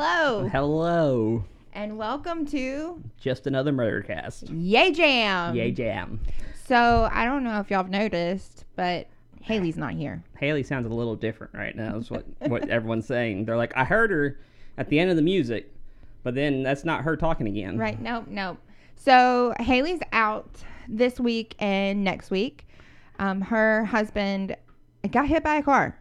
hello. Hello. And welcome to Just another murder cast. Yay Jam. Yay jam. So, I don't know if y'all have noticed, but Haley's not here. Haley sounds a little different right now. Is what what everyone's saying. They're like, I heard her at the end of the music, but then that's not her talking again. Right? Nope, nope. So, Haley's out this week and next week. Um, her husband got hit by a car.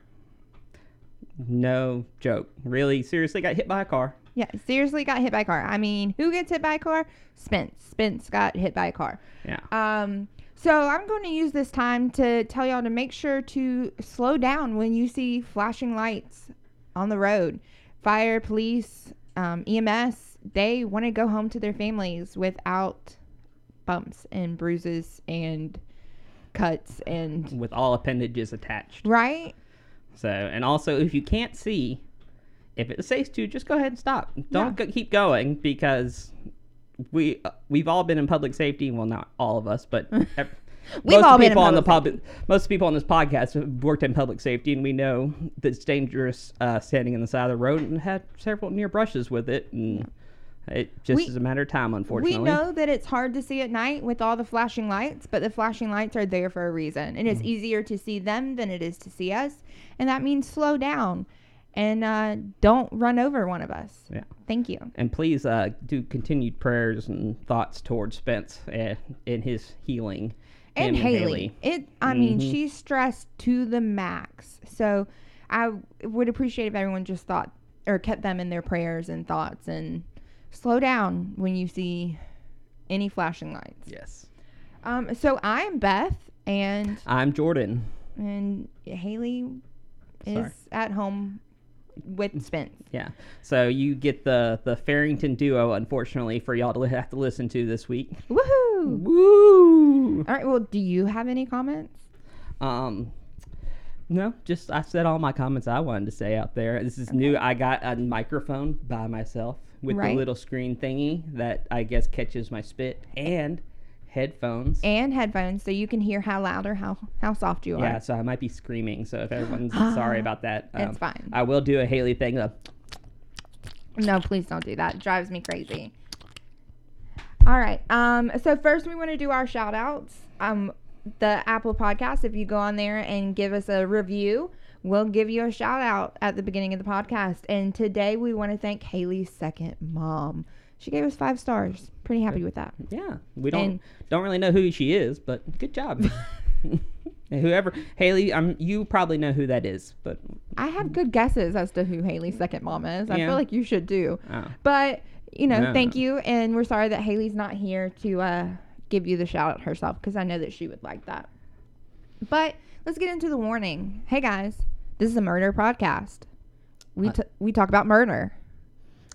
No joke. Really, seriously, got hit by a car. Yeah, seriously got hit by a car. I mean, who gets hit by a car? Spence. Spence got hit by a car. Yeah. Um, so I'm going to use this time to tell y'all to make sure to slow down when you see flashing lights on the road. Fire, police, um, EMS, they want to go home to their families without bumps and bruises and cuts and With all appendages attached. right. So, and also, if you can't see, if it's safe to, just go ahead and stop. Don't go, keep going because we uh, we've all been in public safety. Well, not all of us, but ev- We've most all been in people on the public public. Most people on this podcast have worked in public safety, and we know that it's dangerous uh, standing on the side of the road and had several near brushes with it, and it just We- is a matter of time, unfortunately. We know that it's hard to see at night with all the flashing lights, but the flashing lights are there for a reason. And it's easier to see them than it is to see us. And that means slow down and uh, don't run over one of us. Yeah. Thank you. And please uh, do continued prayers and thoughts towards Spence uh, in his healing. And Him Haley. It I mean, Mhm. she's stressed to the max. So I would appreciate if everyone just thought or kept them in their prayers and thoughts and slow down when you see any flashing lights. Yes. Um, so I'm Beth and I'm Jordan. and Haley is Sorry. at home with Spence. Yeah. So you get the the Farrington duo, unfortunately, for y'all to have to listen to this week. Woohoo! Woo! All right. Well, do you have any comments? Um. No, just I said all my comments I wanted to say out there. This is new. I got a microphone by myself with Right. the little screen thingy that I guess catches my spit and headphones. And headphones, so you can hear how loud or how how soft you are. yeah, so I might be screaming. So if everyone's sorry about that, um, It's fine. I will do a Haley thing. Uh, No, please don't do that. It drives me crazy. All right. Um, so first we want to do our shout outs. Um, the Apple podcast, if you go on there and give us a review, we'll give you a shout out at the beginning of the podcast. And today we want to thank Haley's second mom. She gave us five stars. Pretty happy with that. Yeah, we don't And- don't really know who she is, but good job. Whoever Haley, um, you probably know who that is, but I have good guesses as to who Haley's second mom is. I Yeah. feel like you should do. oh, But you know, No. thank you, and we're sorry that Haley's not here to uh, give you the shout out herself because I know that she would like that. But let's get into the warning. Hey guys, this is a murder podcast. We Uh, t- we talk about murder.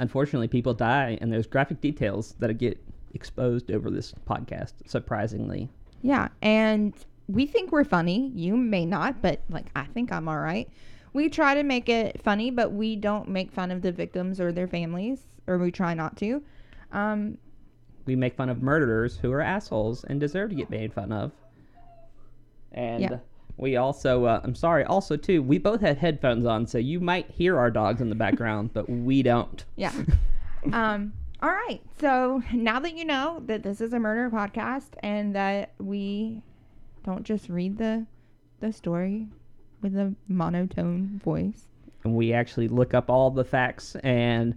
unfortunately, people die, and there's graphic details that get exposed over this podcast. Surprisingly, Yeah, and we think we're funny. You may not, but like I think I'm all right. We try to make it funny, but we don't make fun of the victims or their families, or we try not to. Um, we make fun of murderers who are assholes and deserve to get made fun of. And Yeah. We also, uh, I'm sorry, also too, we both have headphones on, so you might hear our dogs in the background, but we don't. Yeah. um, all right. So now that you know that this is a murder podcast and that we don't just read the the story with a monotone voice. and we actually look up all the facts and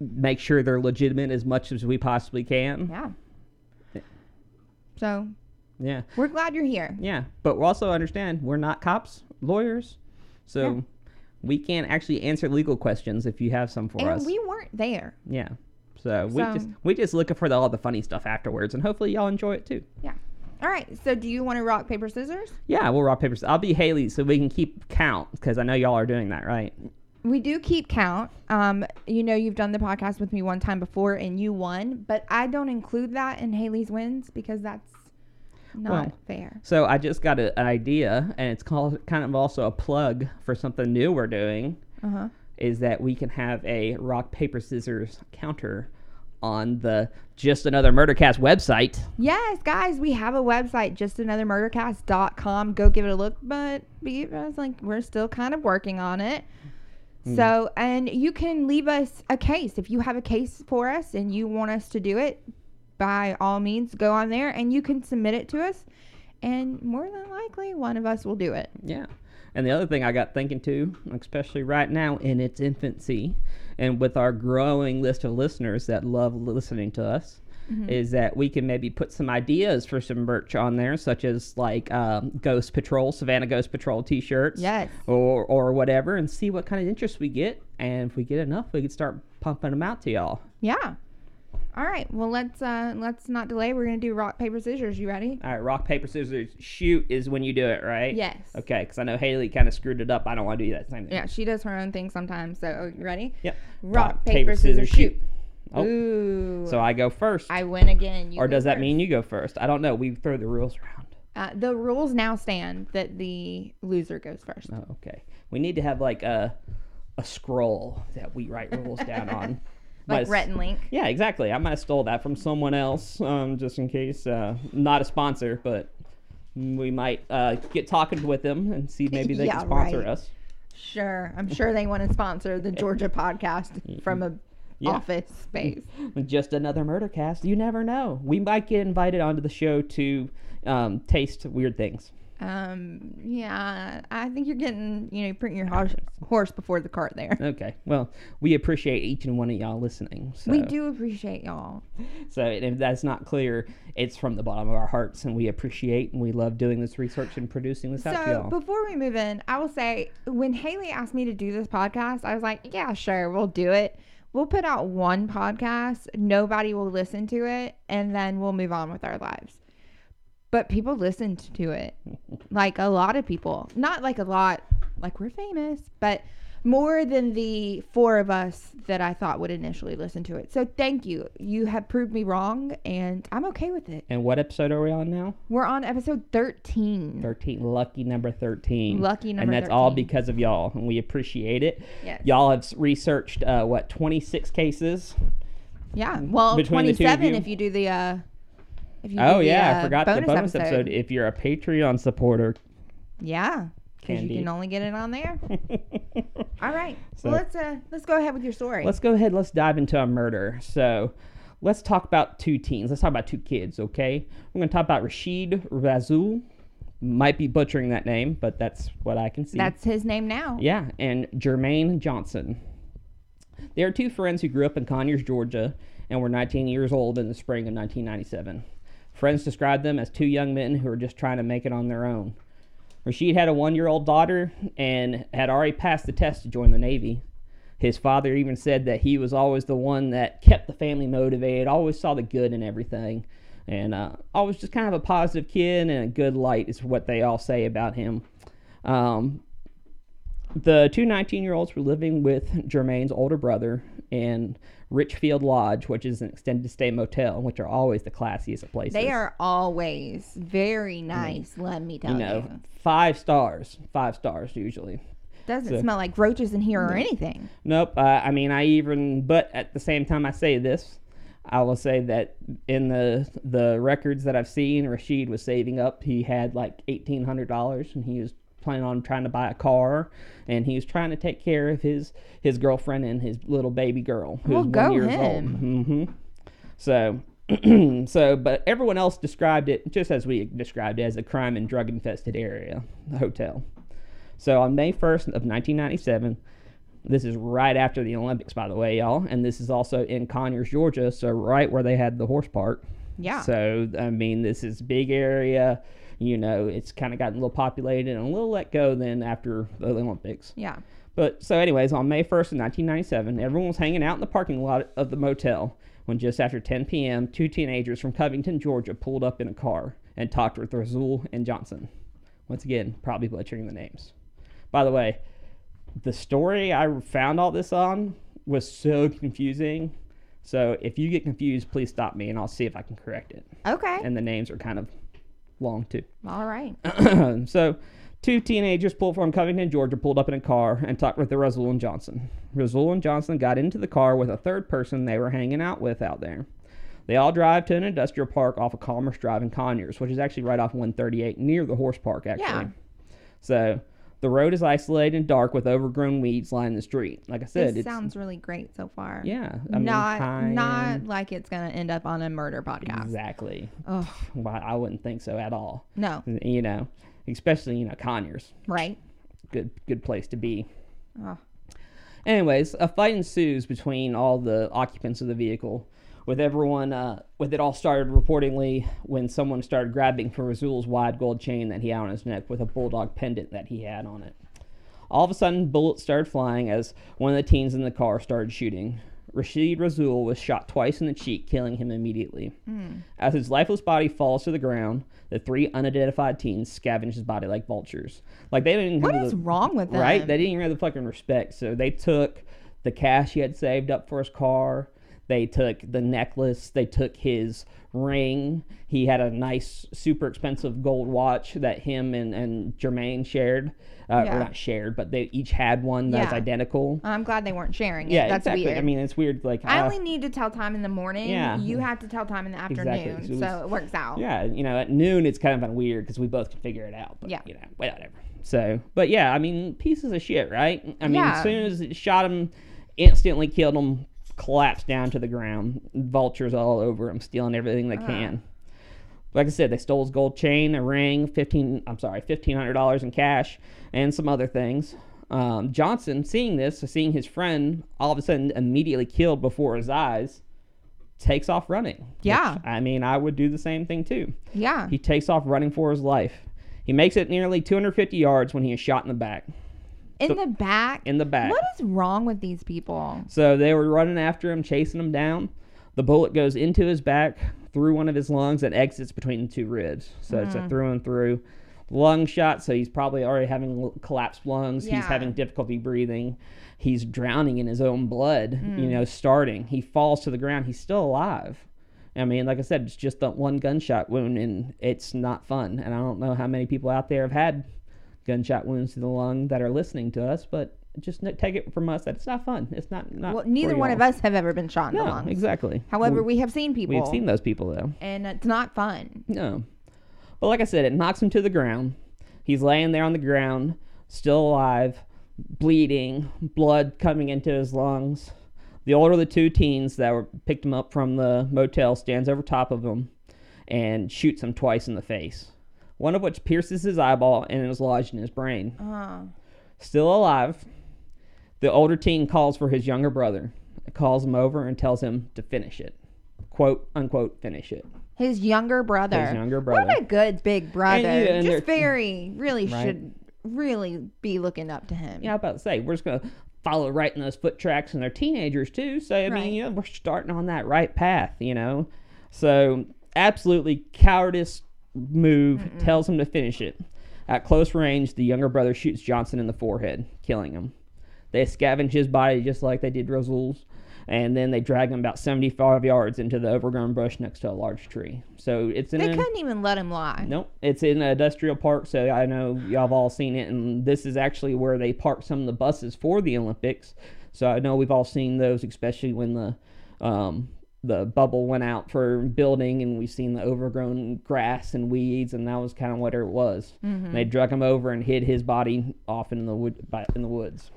make sure they're legitimate as much as we possibly can. Yeah. So Yeah. we're glad you're here. Yeah. But we also understand we're not cops, lawyers. So Yeah. we can't actually answer legal questions if you have some for and us. we weren't there. yeah. So we just we just looking for the, all the funny stuff afterwards and hopefully y'all enjoy it too. Yeah. All right. So do you want to rock paper scissors? Yeah, we'll rock paper. scissors. I'll be Haley so we can keep count because I know y'all are doing that, right? We do keep count. Um, you know, you've done the podcast with me one time before and you won, but I don't include that in Haley's wins because that's not Well, fair. So I just got a, an idea, and it's called kind of also a plug for something new we're doing. Uh huh. Is that we can have a rock paper scissors counter on the Just Another Murdercast website. Yes, guys, we have a website, justanothermurdercast.com. Go give it a look, but be it's like we're still kind of working on it. So, and you can leave us a case if you have a case for us and you want us to do it. By all means, go on there and you can submit it to us, and more than likely, one of us will do it. Yeah. And the other thing I got thinking too, especially right now in its infancy, and with our growing list of listeners that love listening to us, is that we can maybe put some ideas for some merch on there, such as like um, Ghost Patrol, Savannah Ghost Patrol T-shirts, Yes. or or whatever, and see what kind of interest we get. And if we get enough, we can start pumping them out to y'all. Yeah. All right. Well, let's uh let's not delay. We're gonna do rock paper scissors. You ready? All right, rock paper scissors shoot is when you do it, right? Yes. Okay, because I know Haley kind of screwed it up. I don't want to do that same thing. Yeah, she does her own thing sometimes. So, oh, you ready? Yep. Rock, paper, scissors, shoot. Oh. Ooh. So I go first. I win again. You or does that first. mean you go first? I don't know. We throw the rules around. uh, the rules now stand that the loser goes first? Oh, okay. We need to have like a a scroll that we write rules down on. Like Rhett and Link. Yeah, exactly. I might have stole that from someone else, um, just in case. Uh, not a sponsor, but we might uh, get talking with them and see maybe they Yeah, can sponsor right. us. Sure, I'm sure they want to sponsor the Georgia podcast from a Yeah. office space. Just another murder cast. You never know. We might get invited onto the show to um, taste weird things. Um, yeah, I think you're getting, you know, you're putting your horse, horse before the cart there. Okay. Well, we appreciate each and one of y'all listening. So. We do appreciate y'all. So if that's not clear, it's from the bottom of our hearts, and we appreciate and we love doing this research and producing this out to So y'all. before we move in, I will say when Haley asked me to do this podcast, I was like, yeah, sure, we'll do it. We'll put out one podcast, nobody will listen to it, and then we'll move on with our lives. But people listened to it. like a lot of people. Not like a lot, like we're famous, but more than the four of us that I thought would initially listen to it. So thank you. You have proved me wrong, and I'm okay with it. and what episode are we on now? We're on episode 13. 13. Lucky number 13. Lucky number And that's all because of y'all, and we appreciate it. Yes. Y'all have researched, uh, what, 26 cases? Yeah. Well, Between the two of 27 you? if you do the uh if you Oh, do the, yeah. uh, I forgot the bonus episode. If you're a Patreon supporter, Yeah. Cuz you can only get it on there. All right. So- well, let's uh let's go ahead with your story. let's go ahead. Let's dive into a murder. So, let's talk about two teens. Let's talk about two kids, okay? We're going to talk about Rashid Razul. Might be butchering that name, but that's what I can see. That's his name now. Yeah, and Jermaine Johnson. They are two friends who grew up in Conyers, Georgia, and were 19 years old in the spring of 1997. Friends described them as two young men who were just trying to make it on their own. Rashid had a one year old daughter and had already passed the test to join the Navy. His father even said that he was always the one that kept the family motivated, always saw the good in everything, and uh, always just kind of a positive kid and a good light, is what they all say about him. Um, the two 19 year olds were living with Jermaine's older brother in Richfield Lodge, which is an extended stay motel, which are always the classiest of places. They are always very nice, let me tell you you. five stars, five stars usually. Doesn't so- smell like roaches in here or anything. Nope. Uh, I mean, I even, but at the same time, I say this. I will say that in the the records that I've seen, Rashid was saving up. He had like eighteen hundred dollars, and he was planning on trying to buy a car, and he was trying to take care of his his girlfriend and his little baby girl who Well, one years him. old. hmm So. so, but everyone else described it just as we described it as a crime and drug infested area, the hotel. So on May 1st of 1997, this is right after the Olympics, by the way, y'all, and this is also in Conyers, Georgia, so right where they had the horse park. Yeah. So I mean, this is big area. You know, it's kind of gotten a little populated and a little let go then after the Olympics. Yeah. But so, anyways, on May 1st of 1997, everyone was hanging out in the parking lot of the motel when just after 10 p.m., two teenagers from Covington, Georgia, pulled up in a car and talked with Razul and Johnson. Once again, probably butchering the names. By the way, the story I found all this on was so confusing. So if you get confused, please stop me and I'll see if I can correct it. Okay. And the names are kind of long too. All right. so, two teenagers pulled from Covington, Georgia, pulled up in a car and talked with the Razul and Johnson. Razul and Johnson got into the car with a third person they were hanging out with out there. They all drive to an industrial park off of Commerce Drive in Conyers, which is actually right off 138 near the horse park, actually. Yeah. So, The road is isolated and dark with overgrown weeds lining the street. Like I said, it's sounds really great so far. yeah. I mean, not not like it's gonna end up on a murder podcast. exactly. Oh Well, I wouldn't think so at all. no, You know, especially you know Conyers, right? good good place to be. Oh. Anyways, a fight ensues between all the occupants of the vehicle, with everyone, uh, with it all started reportedly when someone started grabbing for Razul's wide gold chain that he had on his neck with a bulldog pendant that he had on it. All of a sudden, bullets started flying as one of the teens in the car started shooting. Rashid Razul was shot twice in the cheek, killing him immediately. As his lifeless body falls to the ground, the three unidentified teens scavenge his body like vultures. Like they didn't What is the, wrong with them? right? They didn't even have the fucking respect. So they took the cash he had saved up for his car. They took the necklace. They took his ring. He had a nice, super expensive gold watch that him and, and Jermaine shared. Uh, Yeah. Or not shared, but they each had one that's Yeah. identical. I'm glad they weren't sharing it. Yeah, That's exactly. weird. I mean, it's weird. Like, I uh, only need to tell time in the morning. Yeah. You have to tell time in the Exactly. afternoon. So it So, it works out. yeah, you know, at noon it's kind of weird because we both can figure it out. But, Yeah. you know, whatever. So, but yeah, I mean, pieces of shit, right? I mean, Yeah. as soon as it shot him, instantly killed him, collapsed down to the ground, vultures all over him, stealing everything they can. Like I said, they stole his gold chain, a ring, fifteen. I'm sorry, fifteen hundred dollars in cash, and some other things. Um, Johnson, seeing this, seeing his friend all of a sudden immediately killed before his eyes, takes off running. which, Yeah. I mean, I would do the same thing too. Yeah. He takes off running for his life. He makes it nearly 250 yards when he is shot in the back. In the back. In the back. What is wrong with these people? So they were running after him, chasing him down. The bullet goes into his back, through one of his lungs, and exits between the two ribs. So it's Mm. a through and through lung shot. So he's probably already having collapsed lungs. Yeah. He's having difficulty breathing. He's drowning in his own blood. You Mm. know, starting. He falls to the ground. He's still alive. I mean, like I said, it's just that one gunshot wound, and it's not fun. And I don't know how many people out there have had gunshot wounds to the lung that are listening to us, but just n- take it from us that it's not fun. It's not. not Well, neither one of us have ever been shot in No, the lungs. exactly. However, we, we have seen people, we've seen those people though. and it's not fun. No, but like I said, it knocks him to the ground. He's laying there on the ground, still alive, bleeding, blood coming into his lungs. The older of the two teens that were picked him up from the motel stands over top of him and shoots him twice in the face. One of which pierces his eyeball and is lodged in his brain. Uh, Still alive, the older teen calls for his younger brother, calls him over and tells him to finish it. Quote unquote, finish it. his younger brother. His younger brother. What a good big brother. And, yeah, and Just very, really Right. should really be looking up to him. Yeah, I'm about to say we're just gonna follow right in those foot tracks, and they're teenagers too. So I Right. mean, you know, we're starting on that right path, you know. So absolutely cowardice move tells him to finish it. At close range, the younger brother shoots Johnson in the forehead, killing him. They scavenge his body just like they did Rasul's, and then they drag him about 75 yards into the overgrown brush next to a large tree. So it's in They an- couldn't even let him lie. Nope, it's in an industrial park, so I know y'all have all seen it, and this is actually where they park some of the buses for the Olympics. So I know we've all seen those, especially when the um, the bubble went out for building, and we've seen the overgrown grass and weeds, and that was kind of what it was. Mm-hmm. And they drug him over and hid his body off in the wood in the woods.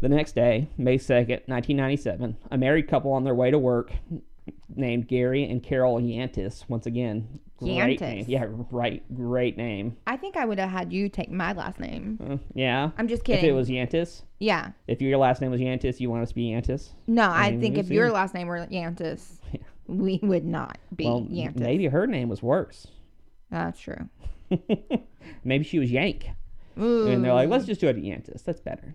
The next day, May 2nd, 1997, a married couple on their way to work named Gary and Carol Yantis. Once again, great Yantis. name. Yeah, right, great name. I think I would have had you take my last name. Uh, yeah. I'm just kidding. If it was Yantis, yeah. if your last name was Yantis, you want us to be Yantis? No, I, mean, think we've if your last name were Yantis, Yeah. we would not be well, Yantis. maybe her name was worse. That's true. maybe she was Yank. Ooh. And they're like, let's just do it at Yantis. That's better.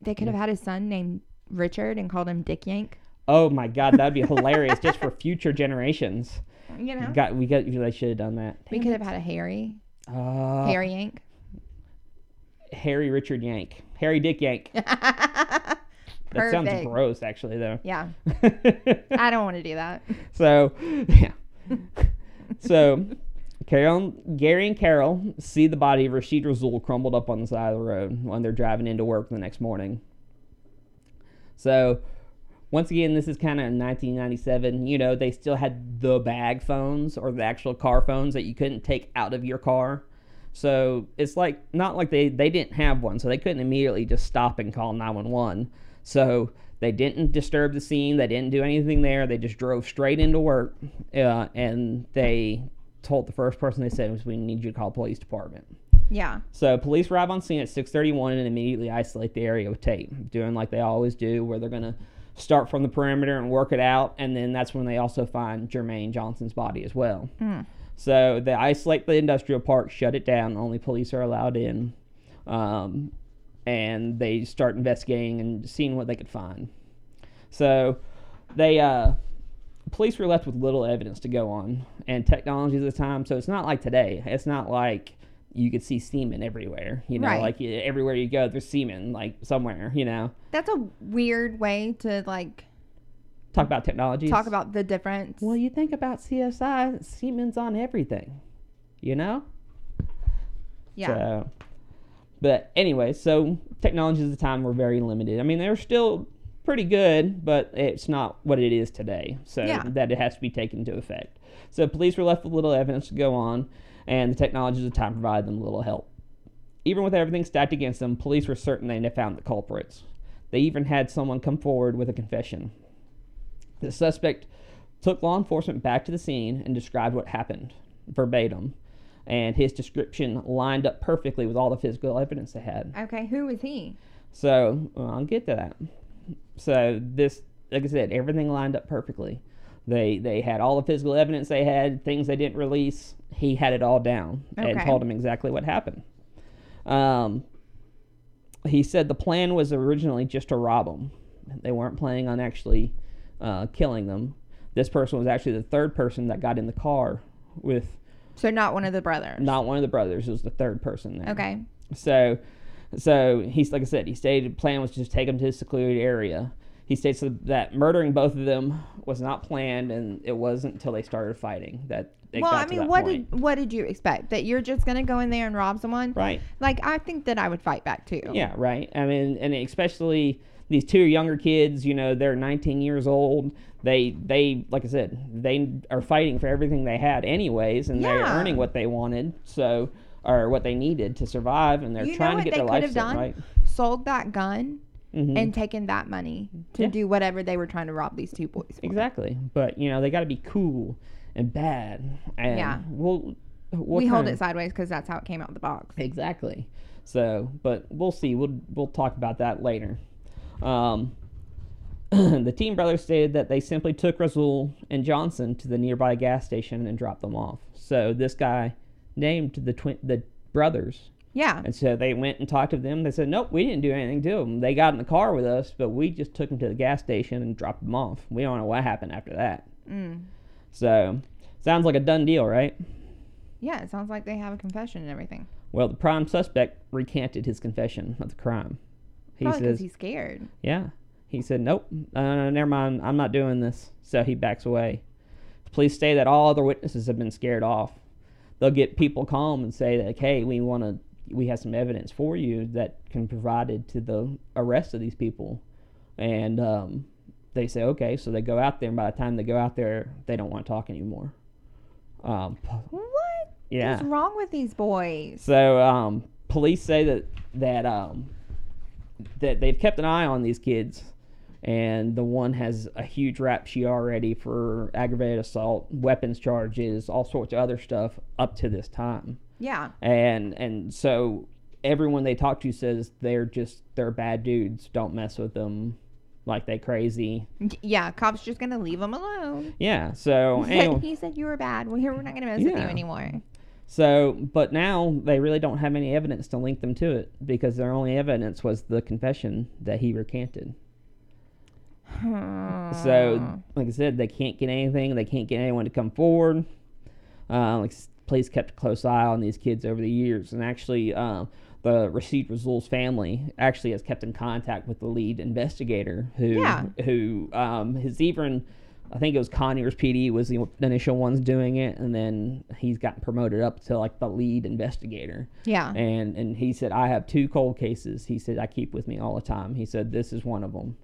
They could have had a son named Richard and called him Dick Yank. Oh my God, that'd be hilarious just for future generations. You know, Got we got they should have done that. we could have had a Harry, Uh, Harry Yank. Harry Richard Yank. Harry Dick Yank. That sounds Perfect. gross, actually, though. Yeah, I don't want to do that. so, yeah. so, Carol, Gary and Carol see the body of Rashid Razul crumbled up on the side of the road when they're driving into work the next morning. So, once again, this is kind of 1997. You know, they still had the bag phones or the actual car phones that you couldn't take out of your car. So it's like not like they they didn't have one, so they couldn't immediately just stop and call 911. So they didn't disturb the scene. They didn't do anything there. They just drove straight into work, uh, and they told the first person they said was, "We need you to call police department." Yeah. So police arrive on scene at 6:31 and immediately isolate the area with tape, doing like they always do, where they're gonna start from the perimeter and work it out, and then that's when they also find Jermaine Johnson's body as well. Mm. So they isolate the industrial park, shut it down. Only police are allowed in, um, and they start investigating and seeing what they could find. So they uh, police were left with little evidence to go on, and technology at the time. So it's not like today. It's not like you could see semen everywhere. You know, Right. like everywhere you go, there's semen like somewhere. You know, That's a weird way to like talk about technology. talk about the difference. Well, you think about CSI, semen's on everything. You know. yeah. So, but anyway, so technologies at the time were very limited. I mean, they were still pretty good, but it's not what it is today. So Yeah. that it has to be taken into effect. So police were left with little evidence to go on, and the technologies of the time provided them a little help. Even with everything stacked against them, police were certain they had found the culprits. They even had someone come forward with a confession. The suspect took law enforcement back to the scene and described what happened verbatim. And his description lined up perfectly with all the physical evidence they had. Okay, who was he? So well, I'll get to that. So this, like I said, everything lined up perfectly. They they had all the physical evidence they had, things they didn't release. He had it all down and told him exactly what happened. Um, he said the plan was originally just to rob them. They weren't planning on actually uh, killing them. This person was actually the third person that got in the car with So not one of the brothers. not one of the brothers. It was the third person there. Okay. So, so he's like I said, he stated the plan was to just take them to a secluded area. He states that murdering both of them was not planned, and it wasn't until they started fighting that it well, got I to mean, that what point. did what did you expect? That you're just gonna go in there and rob someone? Right. Like I think that I would fight back too. Yeah. Right. I mean, and especially these two younger kids. You know, they're 19 years old. They they like I said, they are fighting for everything they had anyways, and they're earning what they wanted. So. Or what they needed to survive, and they're You trying to get they their life set right. Sold that gun Mhm. and taken that money to Yeah. do whatever they were trying to rob these two boys. for. Exactly, but you know they got to be cool and bad, and Yeah. we'll, we hold it sideways because that's how it came out of the box. exactly. So, but we'll see. We'll we'll talk about that later. Um, the Team brothers stated that they simply took Razul and Johnson to the nearby gas station and dropped them off. So this guy named the twin the brothers, Yeah. and so they went and talked to them. They said, "Nope, we didn't do anything to them. They got in the car with us, but we just took them to the gas station and dropped them off. We don't know what happened after that." Mm. So, sounds like a done deal, right? Yeah. It sounds like they have a confession and everything. Well, the prime suspect recanted his confession of the crime. He Probably says, he's scared. "Yeah." He said, "Nope, uh, never mind. I'm not doing this." So he backs away. The police say that all other witnesses have been scared off. They'll get people calm and say that, "Hey, we want to. We have some evidence for you that can be provided to the arrest of these people," and um, they say, "Okay." So they go out there, and by the time they go out there, they don't want to talk anymore. Um, What? yeah. What's wrong with these boys? So um, police say that that um, that they've kept an eye on these kids, and the one has a huge rap sheet already for aggravated assault, weapons charges, all sorts of other stuff up to this time, Yeah. and and so everyone they talk to says they're just they're bad dudes. Don't mess with them, like they crazy. Yeah. Cops just gonna leave them alone. Yeah. So He said, anyway, he said you were bad. Well, here we're not gonna mess with you anymore. So, but now they really don't have any evidence to link them to it because their only evidence was the confession that he recanted. So, like I said, they can't get anything. They can't get anyone to come forward. Uh, like police kept a close eye on these kids over the years, and actually, uh, the Rashid Razul's family actually has kept in contact with the lead investigator, who Yeah. who um, has even. I think it was Conyers PD was the initial ones doing it, and then he's gotten promoted up to like the lead investigator. yeah. And and he said, I have two cold cases. He said I keep with me all the time. He said this is one of them,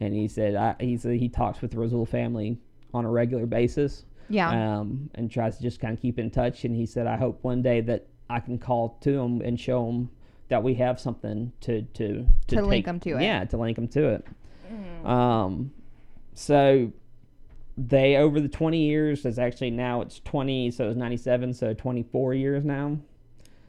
and he said I, he said he talks with the Razul family on a regular basis, Yeah. um, and tries to just kind of keep in touch. And he said I hope one day that I can call to them and show them that we have something to to To link take- 'em to it. Yeah, to link them to it. Um, so they over the 20 years is actually now it's 20 so it's 97 so 24 years now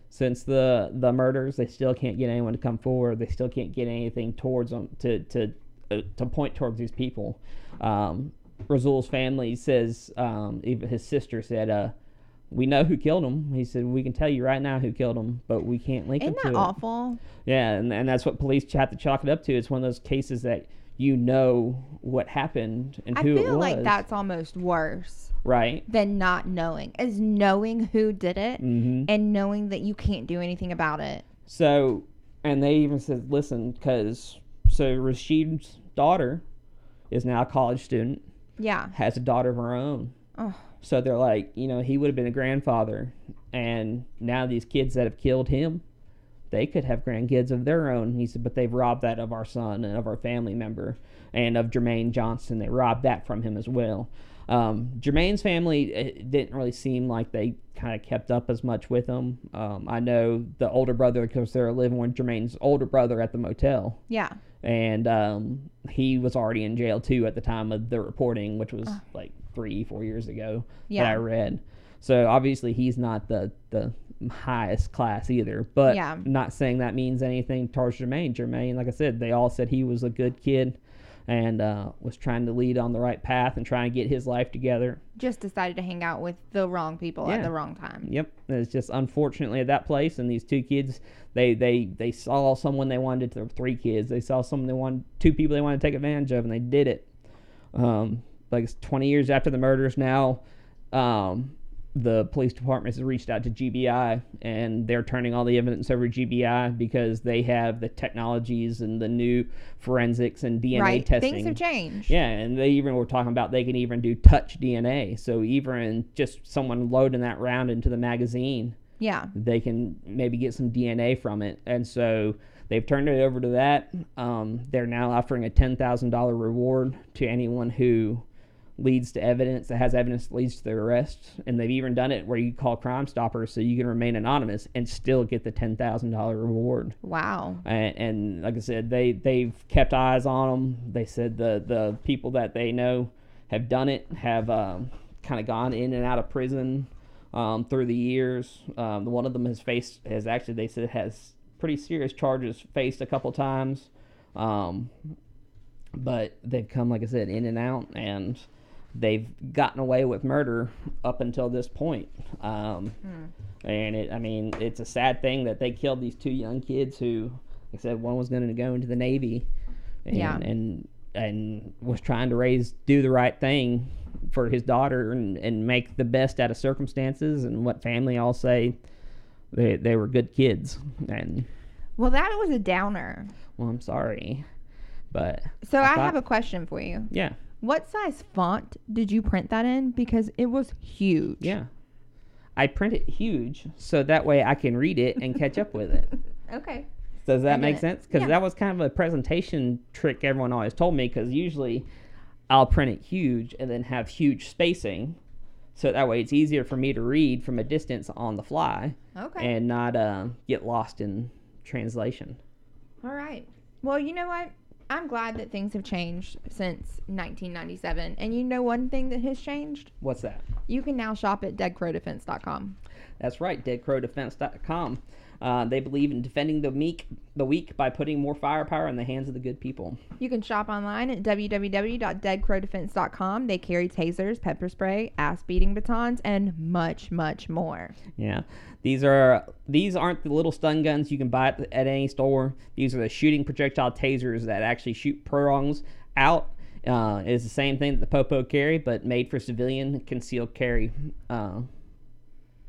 since the the murders they still can't get anyone to come forward they still can't get anything towards them to to uh, to point towards these people um Razul's family says um even his sister said uh we know who killed him. He said we can tell you right now who killed him, but we can't link Isn't him to that it. awful? Yeah, and, and that's what police have to chalk it up to. It's one of those cases that you know what happened and I who it was. I feel like that's almost worse right. than not knowing. Is knowing who did it hmm and knowing that you can't do anything about it. So, and they even said, listen, because so Rashid's daughter is now a college student, Yeah. has a daughter of her own. Oh. So they're like, you know, he would have been a grandfather, and now these kids that have killed him, they could have grandkids of their own. He said, but they've robbed that of our son and of our family member, and of Jermaine Johnson. They robbed that from him as well. Um, Jermaine's family it didn't really seem like they kind of kept up as much with him. Um, I know the older brother because they're living with Jermaine's older brother at the motel Yeah. And um, he was already in jail too at the time of the reporting, which was like three, four years ago that Yeah. I read. So obviously he's not the the highest class either. But Yeah. not saying that means anything towards Jermaine. Jermaine, like I said, they all said he was a good kid and uh, was trying to lead on the right path and trying to get his life together. Just decided to hang out with the wrong people at the wrong time. Yep, it's just unfortunately at that place, and these two kids, they they they saw someone they wanted to three kids. They saw someone they wanted two people they wanted to take advantage of, and they did it. Um, like it's twenty years after the murders now, um, the police department has reached out to GBI, and they're turning all the evidence over to GBI because they have the technologies and the new forensics and DNA right. testing. Things have changed. Yeah, and they even were talking about they can even do touch DNA. So even just someone loading that round into the magazine, Yeah. they can maybe get some DNA from it. And so they've turned it over to that. Um, they're now offering a ten thousand dollar reward to anyone who leads to evidence that has evidence that leads to the arrest. And they've even done it where you call Crime Stoppers so you can remain anonymous and still get the ten thousand dollar reward Wow. and, and like I said, they they've kept eyes on them. They said the the people that they know have done it have um, kind of gone in and out of prison um, through the years. Um, one of them has faced has actually they said has pretty serious charges faced a couple times, um, but they've come like I said in and out and. They've gotten away with murder up until this point. Um, and it, I mean, it's a sad thing that they killed these two young kids who, like I said, one was going to go into the Navy, and, Yeah. and and was trying to raise, do the right thing for his daughter, and, and make the best out of circumstances, and what family all say, they they were good kids, and Well, that was a downer. well, I'm sorry, but So I I, thought- have a question for you. yeah, What size font did you print that in? Because it was huge. yeah, I print it huge so that way I can read it and catch up with it. Okay. Does that make it. sense? Because Yeah. that was kind of a presentation trick everyone always told me. Because usually, I'll print it huge and then have huge spacing, so that way it's easier for me to read from a distance on the fly Okay. and not uh, get lost in translation. All right. Well, you know what? I'm glad that things have changed since 1997. And you know one thing that has changed? What's that? You can now shop at deadcrowdefense.com. That's right, deadcrowdefense.com. Uh, they believe in defending the meek, the weak by putting more firepower in the hands of the good people. You can shop online at www.deadcrowdefense.com. They carry tasers, pepper spray, ass beating batons, and much, much more. Yeah, these are these aren't the little stun guns you can buy at, at any store. These are the shooting projectile tasers that actually shoot prongs out. Uh, it's the same thing that the Popo carry, but made for civilian concealed carry, uh,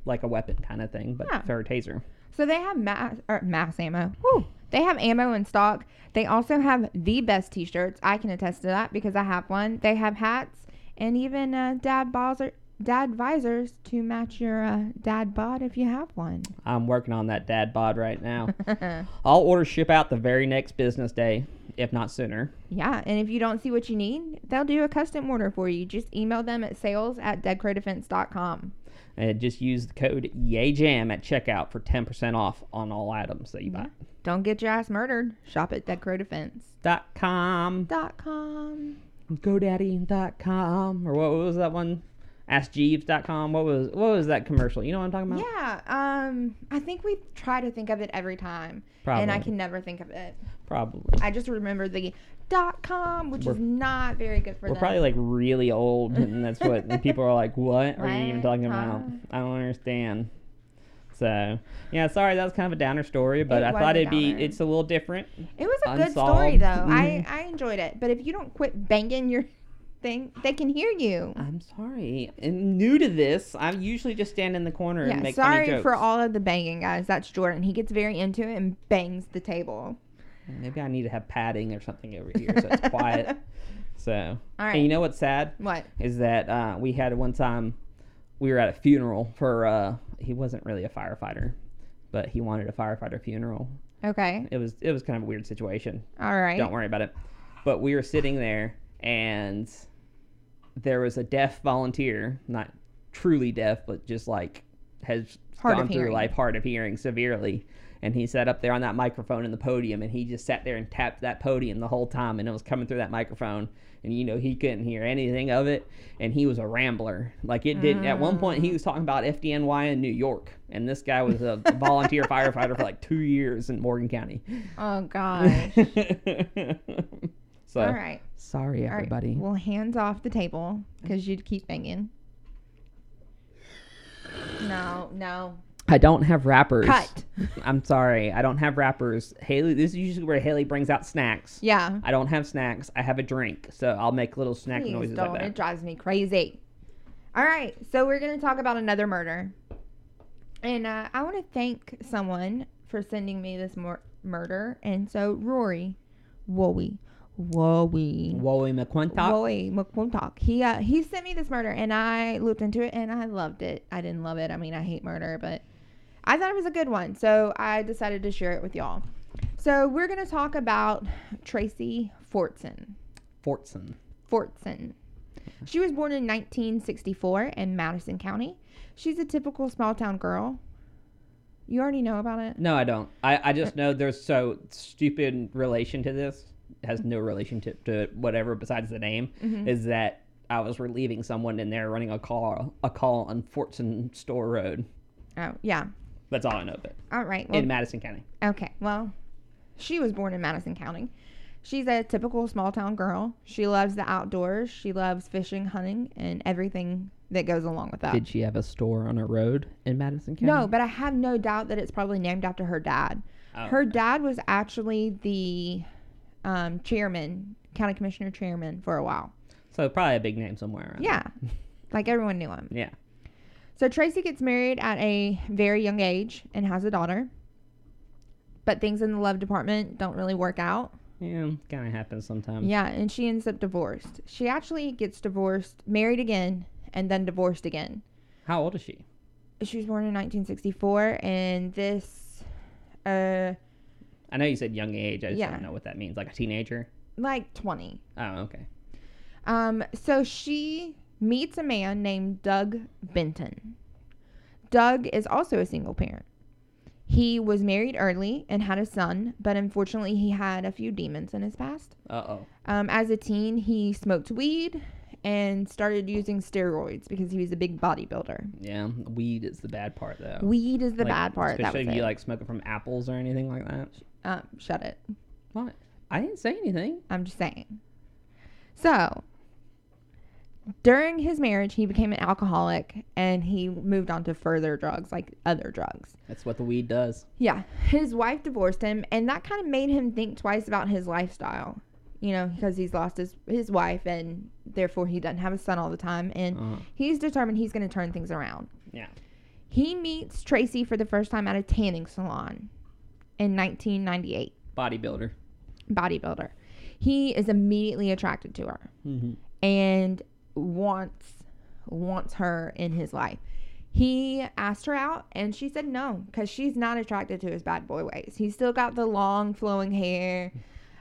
like a weapon kind of thing, but Yeah. for a taser. So they have mass or mass ammo. Whew. They have ammo in stock. They also have the best T-shirts. I can attest to that because I have one. They have hats and even uh, dad bozzer, dad visors to match your uh, dad bod if you have one. I'm working on that dad bod right now. All orders ship out the very next business day. if not sooner. Yeah, and if you don't see what you need, they'll do a custom order for you. Just email them at sales at deadcrowdefense.com. And just use the code YAYJAM at checkout for 10% off on all items that you buy. Don't get your ass murdered. Shop at. Dot com, Dot com. GoDaddy.com, or what was that one? AskJeeves.com. What was what was that commercial? You know what I'm talking about? Yeah, um, I think we try to think of it every time, Probably. and I can never think of it. Probably. I just remember the dot com, which We're- is not very good for We're them. probably like really old, and that's what and people are like, "What are you even talking about? I don't understand." So, yeah, sorry, that was kind of a downer story, but It I thought it'd be it's a little different. it was a good story though. Mhm. I I enjoyed it, but if you don't quit banging your thing, they can hear you. I'm sorry. I'm new to this. I usually just stand in the corner and Yeah, make funny sorry jokes. for all of the banging, guys. That's Jordan. He gets very into it and bangs the table. Maybe I need to have padding or something over here so it's quiet. So, All right. and you know what's sad What? is that uh, we had one time we were at a funeral for uh, he wasn't really a firefighter, but he wanted a firefighter funeral. Okay. It was it was kind of a weird situation. All right. Don't worry about it. But we were sitting there and there was a deaf volunteer, not truly deaf, but just like has Hard gone through hearing. life hard of hearing severely. And he sat up there on that microphone in the podium and he just sat there and tapped that podium the whole time and it was coming through that microphone and you know he couldn't hear anything of it and he was a rambler. Like it did at one point he mm. was talking about FDNY in New York and this guy was a volunteer firefighter for like 2 years in Morgan County. Oh gosh. so All right. sorry All right. everybody. Well, hands off the table because you'd keep banging. No, no. I don't have wrappers. Cut. I'm sorry. I don't have wrappers. Haley, this is usually where Haley brings out snacks. Yeah. I don't have snacks. I have a drink, so I'll make little snack Please noises don't. like It drives me crazy. All right. So we're going to talk about another murder. And uh, I want to thank someone for sending me this mur- murder. And so Rory, Wowie, Wowie. Wowie McQuintock. Roy McClintock. He uh, he sent me this murder, and I looked into it, and I loved it. I didn't love it. I mean, I hate murder, but I thought it was a good one, so I decided to share it with y'all. So we're gonna talk about Tracy Fortson. Fortson. Fortson. She was born in 1964 in Madison County. She's a typical small town girl. You already know about it. No, I don't. I, I just know there's so stupid relation to this. Has no relationship to whatever besides the name. Mm-hmm. Is that I was relieving someone and they're running a call a call on Fortson Store Road. Oh yeah. That's all I know of it. All right. Well, In Madison County. Okay, well, she was born in Madison County. She's a typical small town girl. She loves the outdoors. She loves fishing, hunting, and everything that goes along with that. Did she have a store on a road in Madison County? no, but I have no doubt that it's probably named after her dad. Oh. Her dad was actually the um, chairman, county commissioner chairman for a while. So probably a big name somewhere around. Yeah, like everyone knew him. Yeah. So Tracy gets married at a very young age and has a daughter. But things in the love department don't really work out. Yeah, kind of happens sometimes. Yeah, and she ends up divorced. She actually gets divorced, married again, and then divorced again. How old is she? She was born in 1964, and this, uh, I know you said young age. I just Yeah. don't know what that means. Like a teenager? like 20. Oh, okay. Um, so she meets a man named Doug Benton. Doug is also a single parent. He was married early and had a son, but unfortunately, he had a few demons in his past. Uh oh. Um, as a teen, he smoked weed and started using steroids because he was a big bodybuilder. Yeah, weed is the bad part though. Weed is the Like, bad part. That Especially was if you it. like smoke it from apples or anything like that. Um, shut it. What? I didn't say anything. I'm just saying. So, during his marriage, he became an alcoholic and he moved on to further drugs, like other drugs. That's what the weed does. Yeah. His wife divorced him, and that kind of made him think twice about his lifestyle, you know, because he's lost his, his wife and therefore he doesn't have a son all the time. And Uh-huh. he's determined he's going to turn things around. Yeah. He meets Tracy for the first time at a tanning salon in 1998. Bodybuilder. Bodybuilder. He is immediately attracted to her Mm-hmm. and wants wants her in his life. He asked her out and she said no because she's not attracted to his bad boy ways. He's still got the long flowing hair.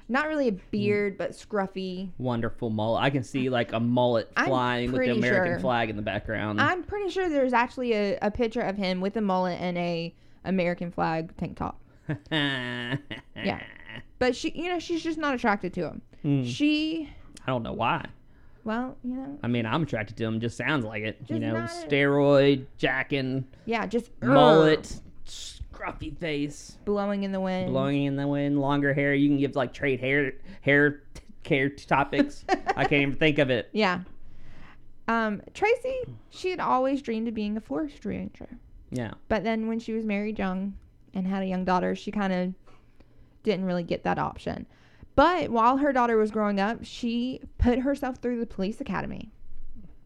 not really a beard, but scruffy. Wonderful mullet. I can see like a mullet flying with the American sure- flag in the background. I'm pretty sure there's actually a, a picture of him with a mullet and a American flag tank top. yeah. But she, you know, she's just not attracted to him. Hmm. She, I don't know why. well, you know, I mean, I'm attracted to him. Just sounds like it. you know, steroid, jacking, yeah, just mullet, scruffy face, blowing in the wind. blowing in the wind, longer hair. You can give like trade hair hair t- care topics. I can't even think of it. Yeah. Um, Tracy, she had always dreamed of being a forestry ranger. Yeah. But then when she was married young and had a young daughter, she kind of didn't really get that option. But while her daughter was growing up, she put herself through the police academy.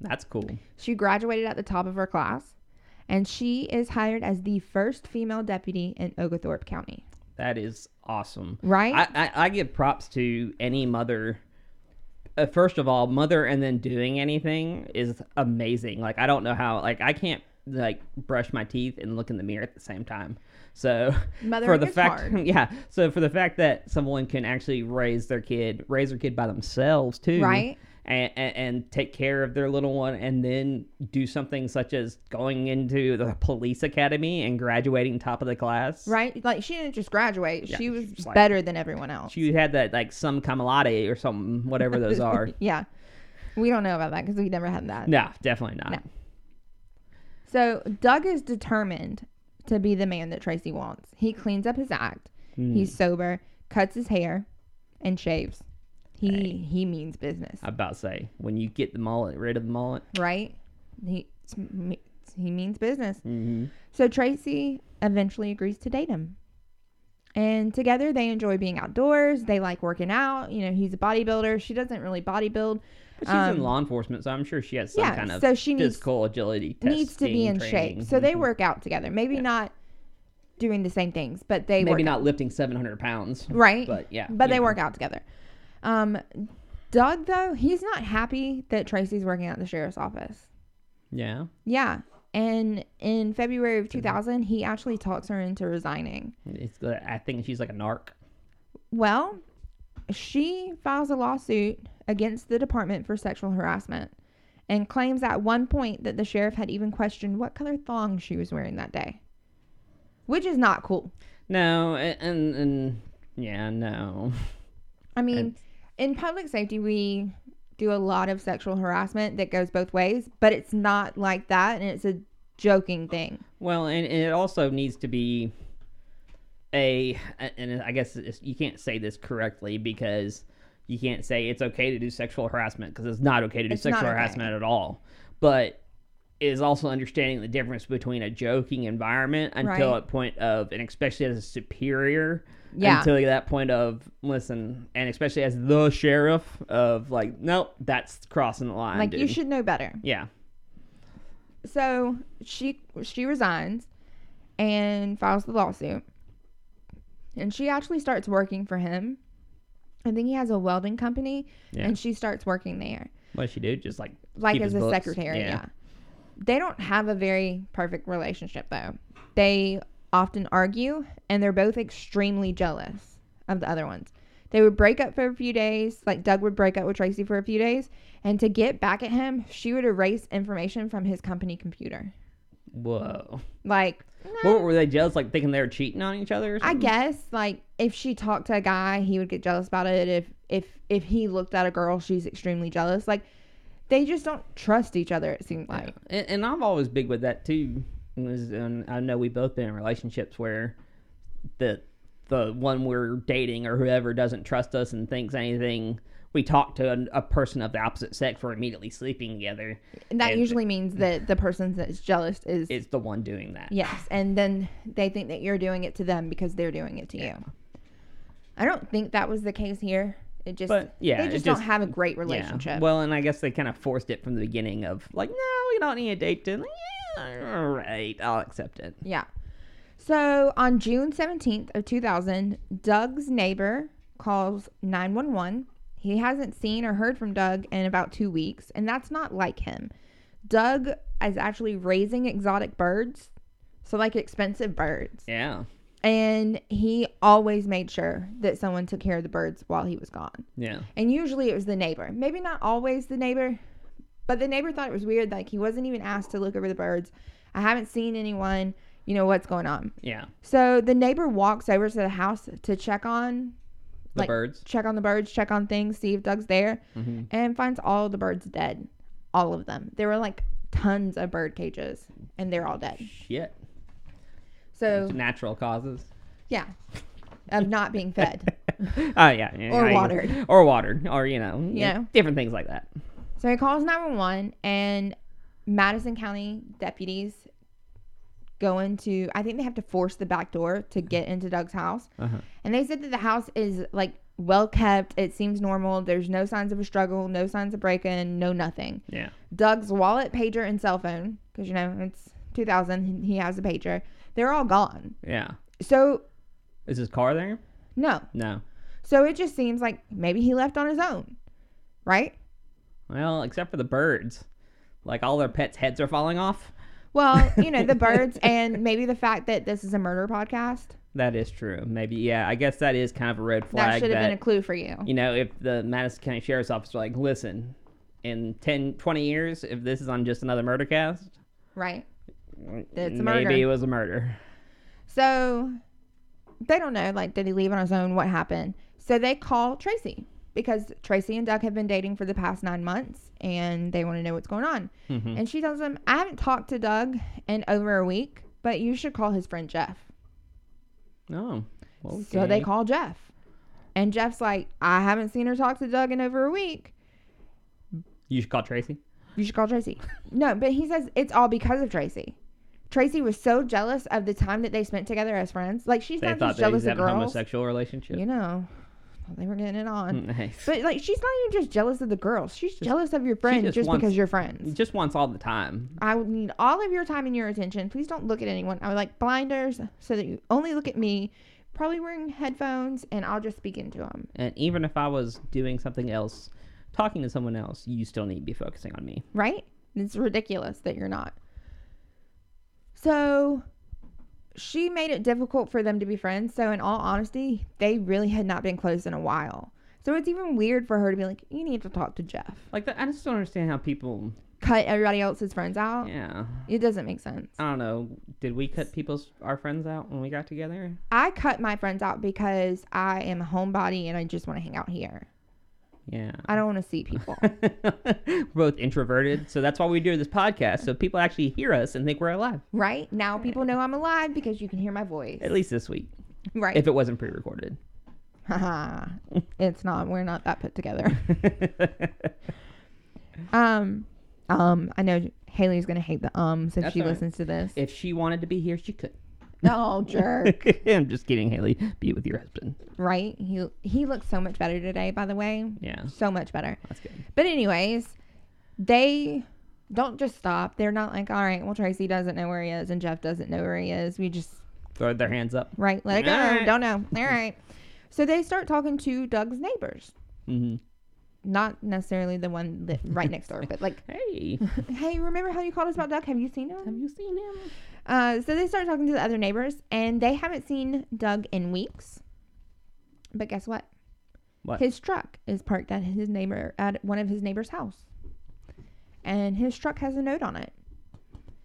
That's cool. She graduated at the top of her class, and she is hired as the first female deputy in Oglethorpe County. That is awesome. Right? I, I, I give props to any mother. Uh, first of all, mother and then doing anything is amazing. Like I don't know how. Like I can't like brush my teeth and look in the mirror at the same time. So for the fact, hard. yeah. So for the fact that someone can actually raise their kid, raise their kid by themselves too, Right. And, and, and take care of their little one, and then do something such as going into the police academy and graduating top of the class. right? Like she didn't just graduate; Yeah, she was like- better than everyone else. She had that like some camelade or something, whatever those are. yeah, we don't know about that because we never had that. no, definitely not. No. So Doug is determined to be the man that Tracy wants. He cleans up his act. Hmm. He's sober, cuts his hair, and shaves. He Hey. he means business, I about to say when you get the mullet, rid of the mullet. right? He he means business. Mm-hmm. So Tracy eventually agrees to date him. And together they enjoy being outdoors. They like working out. You know, he's a bodybuilder. She doesn't really bodybuild. But she's Um, in law enforcement, so I'm sure she has some yeah, kind of so she needs physical agility. needs to be in training. shape. So they Mhm. work out together. Maybe Yeah. not doing the same things, but they Maybe not lifting 700 pounds, right. but yeah. but they know. work out together. Um, Doug though he's not happy that Tracy's working at the sheriff's office. Yeah, Yeah, and in February of 2000, he actually talks her into resigning. it's. I think she's like a narc. Well, she files a lawsuit against the department for sexual harassment and claims at one point that the sheriff had even questioned what color thong she was wearing that day, which is not cool. No, and and yeah, no. I mean, And- in public safety, we do a lot of sexual harassment that goes both ways, but it's not like that, and it's a joking thing. Well, and, and it also needs to be a, and I guess it's, you can't say this correctly because you can't say it's okay to do sexual harassment because it's not okay to do It's sexual okay. harassment at all. But it is also understanding the difference between a joking environment until Right. a point of, and especially as a superior, Yeah. until that point of listen, and especially as the sheriff of like, nope, that's crossing the line. like you should know better. yeah, So she she resigns and files the lawsuit, and she actually starts working for him. I think he has a welding company, yeah. and she starts working there, what she do? Just like like as a books? secretary. Yeah. They don't have a very perfect relationship though. They often argue, and they're both extremely jealous of the other ones. They would break up for a few days, like Doug would break up with Tracy for a few days, and to get back at him, she would erase information from his company computer. Whoa. Like, What were they jealous? Like thinking they were cheating on each other? Or I guess like if she talked to a guy, he would get jealous about it. If if if he looked at a girl, she's extremely jealous. Like they just don't trust each other. It seems like And, and I'm always big with that too. And I know we've both been in relationships where the the one we're dating or whoever doesn't trust us and thinks anything. We talk to a, a person of the opposite sex. We're immediately sleeping together. and that And- usually means that the person that's jealous is It's the one doing that. yes, and then they think that you're doing it to them because they're doing it to Yeah. you. I don't think that was the case here. It just But yeah, they just, don't just- have a great Yeah. relationship. Well, and I guess they kind of forced it from the beginning of like, no, we don't need a date. To like, yeah, all right, I'll accept it. Yeah. So on June 17th of 2000, Doug's neighbor calls 911. He hasn't seen or heard from Doug in about two weeks, and that's not like him. Doug is actually raising exotic birds, so like expensive birds. Yeah. And he always made sure that someone took care of the birds while he was gone. Yeah. And usually it was the neighbor. Maybe not always the neighbor, but the neighbor thought it was weird. Like he wasn't even asked to look over the birds. I haven't seen anyone, you know, what's going on. Yeah. So the neighbor walks over to the house to check on The Like- birds. check on the birds, check on things, see if Doug's there, hmm and finds all the birds dead. All of them. There were like tons of bird cages, and they're all dead. Shit. So Natural causes. yeah, of not being fed. oh yeah, yeah, Or yeah, watered. or watered, or you know, Yeah. different things like that. So he calls 911 and Madison County deputies go into, I think they have to force the back door to get into Doug's house. Uh-huh. And they said that the house is like well kept. It seems normal. There's no signs of a struggle, no signs of break in, no nothing. Yeah. Doug's wallet, pager, and cell phone, because you know it's 2000, he has a pager, they're all gone. Yeah. So, Is his car there? no. No. So it just seems like maybe he left on his own, right? Well, except for the birds. Like all their pets' heads are falling off. Well, you know, the birds and maybe the fact that this is a murder podcast. That is true. Maybe, yeah. I guess that is kind of a red flag. That should have That, been a clue for you. you know, if the Madison County Sheriff's Office were like, listen, in 10, 20 years, if this is on just another murder cast, Right. Mm, it's a murder. maybe it was a murder. So they don't know, like, did he leave on his own? What happened? So they call Tracy because Tracy and Doug have been dating for the past nine months and they want to know what's going on. Mhm. And she tells them, I haven't talked to Doug in over a week, but you should call his friend Jeff. Oh. Okay. So they call Jeff. And Jeff's like, I haven't seen her talk to Doug in over a week. You should call Tracy. You should call Tracy. no, but he says it's all because of Tracy. Tracy was so jealous of the time that they spent together as friends. Like she's They not just jealous of girls. homosexual relationship. You know, they were getting it on. Nice. But like she's not even just jealous of the girls. She's jealous of your friends just just, wants- because you're friends. just wants all the time. I would need all of your time and your attention. Please don't look at anyone. I would like blinders so that you only look at me. Probably wearing headphones, and I'll just speak into them. And even if I was doing something else, talking to someone else, you still need to be focusing on me. right? It's ridiculous that you're not. So she made it difficult for them to be friends. So, in all honesty, they really had not been close in a while. So, it's even weird for her to be like, you need to talk to Jeff. Like that, I just don't understand how people. Cut everybody else's friends out. Yeah, It doesn't make sense. I don't know. Did we cut people's our friends out when we got together? I cut my friends out because I am a homebody and I just want to hang out here. Yeah. I don't want to see people. we're both introverted, so that's why we do this podcast, so people actually hear us and think we're alive. right? Now people know I'm alive because you can hear my voice. At least this week, Right. if it wasn't pre-recorded. Haha. it's not. We're not that put together. Um, um, I know Haley's gonna hate the ums if That's she right. listens to this. if she wanted to be here, she could. No, jerk. I'm just kidding, Haley. Be with your husband. right? He he looks so much better today, by the way. Yeah, So much better. that's good. But anyways, they don't just stop. They're not like, all right, well Tracy doesn't know where he is and Jeff doesn't know where he is. We just Throw their hands up. right, let it go. Right. Don't know. All right. So they start talking to Doug's neighbors. Mm-hmm. Not necessarily the one that right next door, but like, Hey, hey, remember how you called us about Doug? Have you seen him? have you seen him? Uh, so they start talking to the other neighbors, and they haven't seen Doug in weeks. But guess what? What? His truck is parked at his neighbor at one of his neighbor's house, and his truck has a note on it.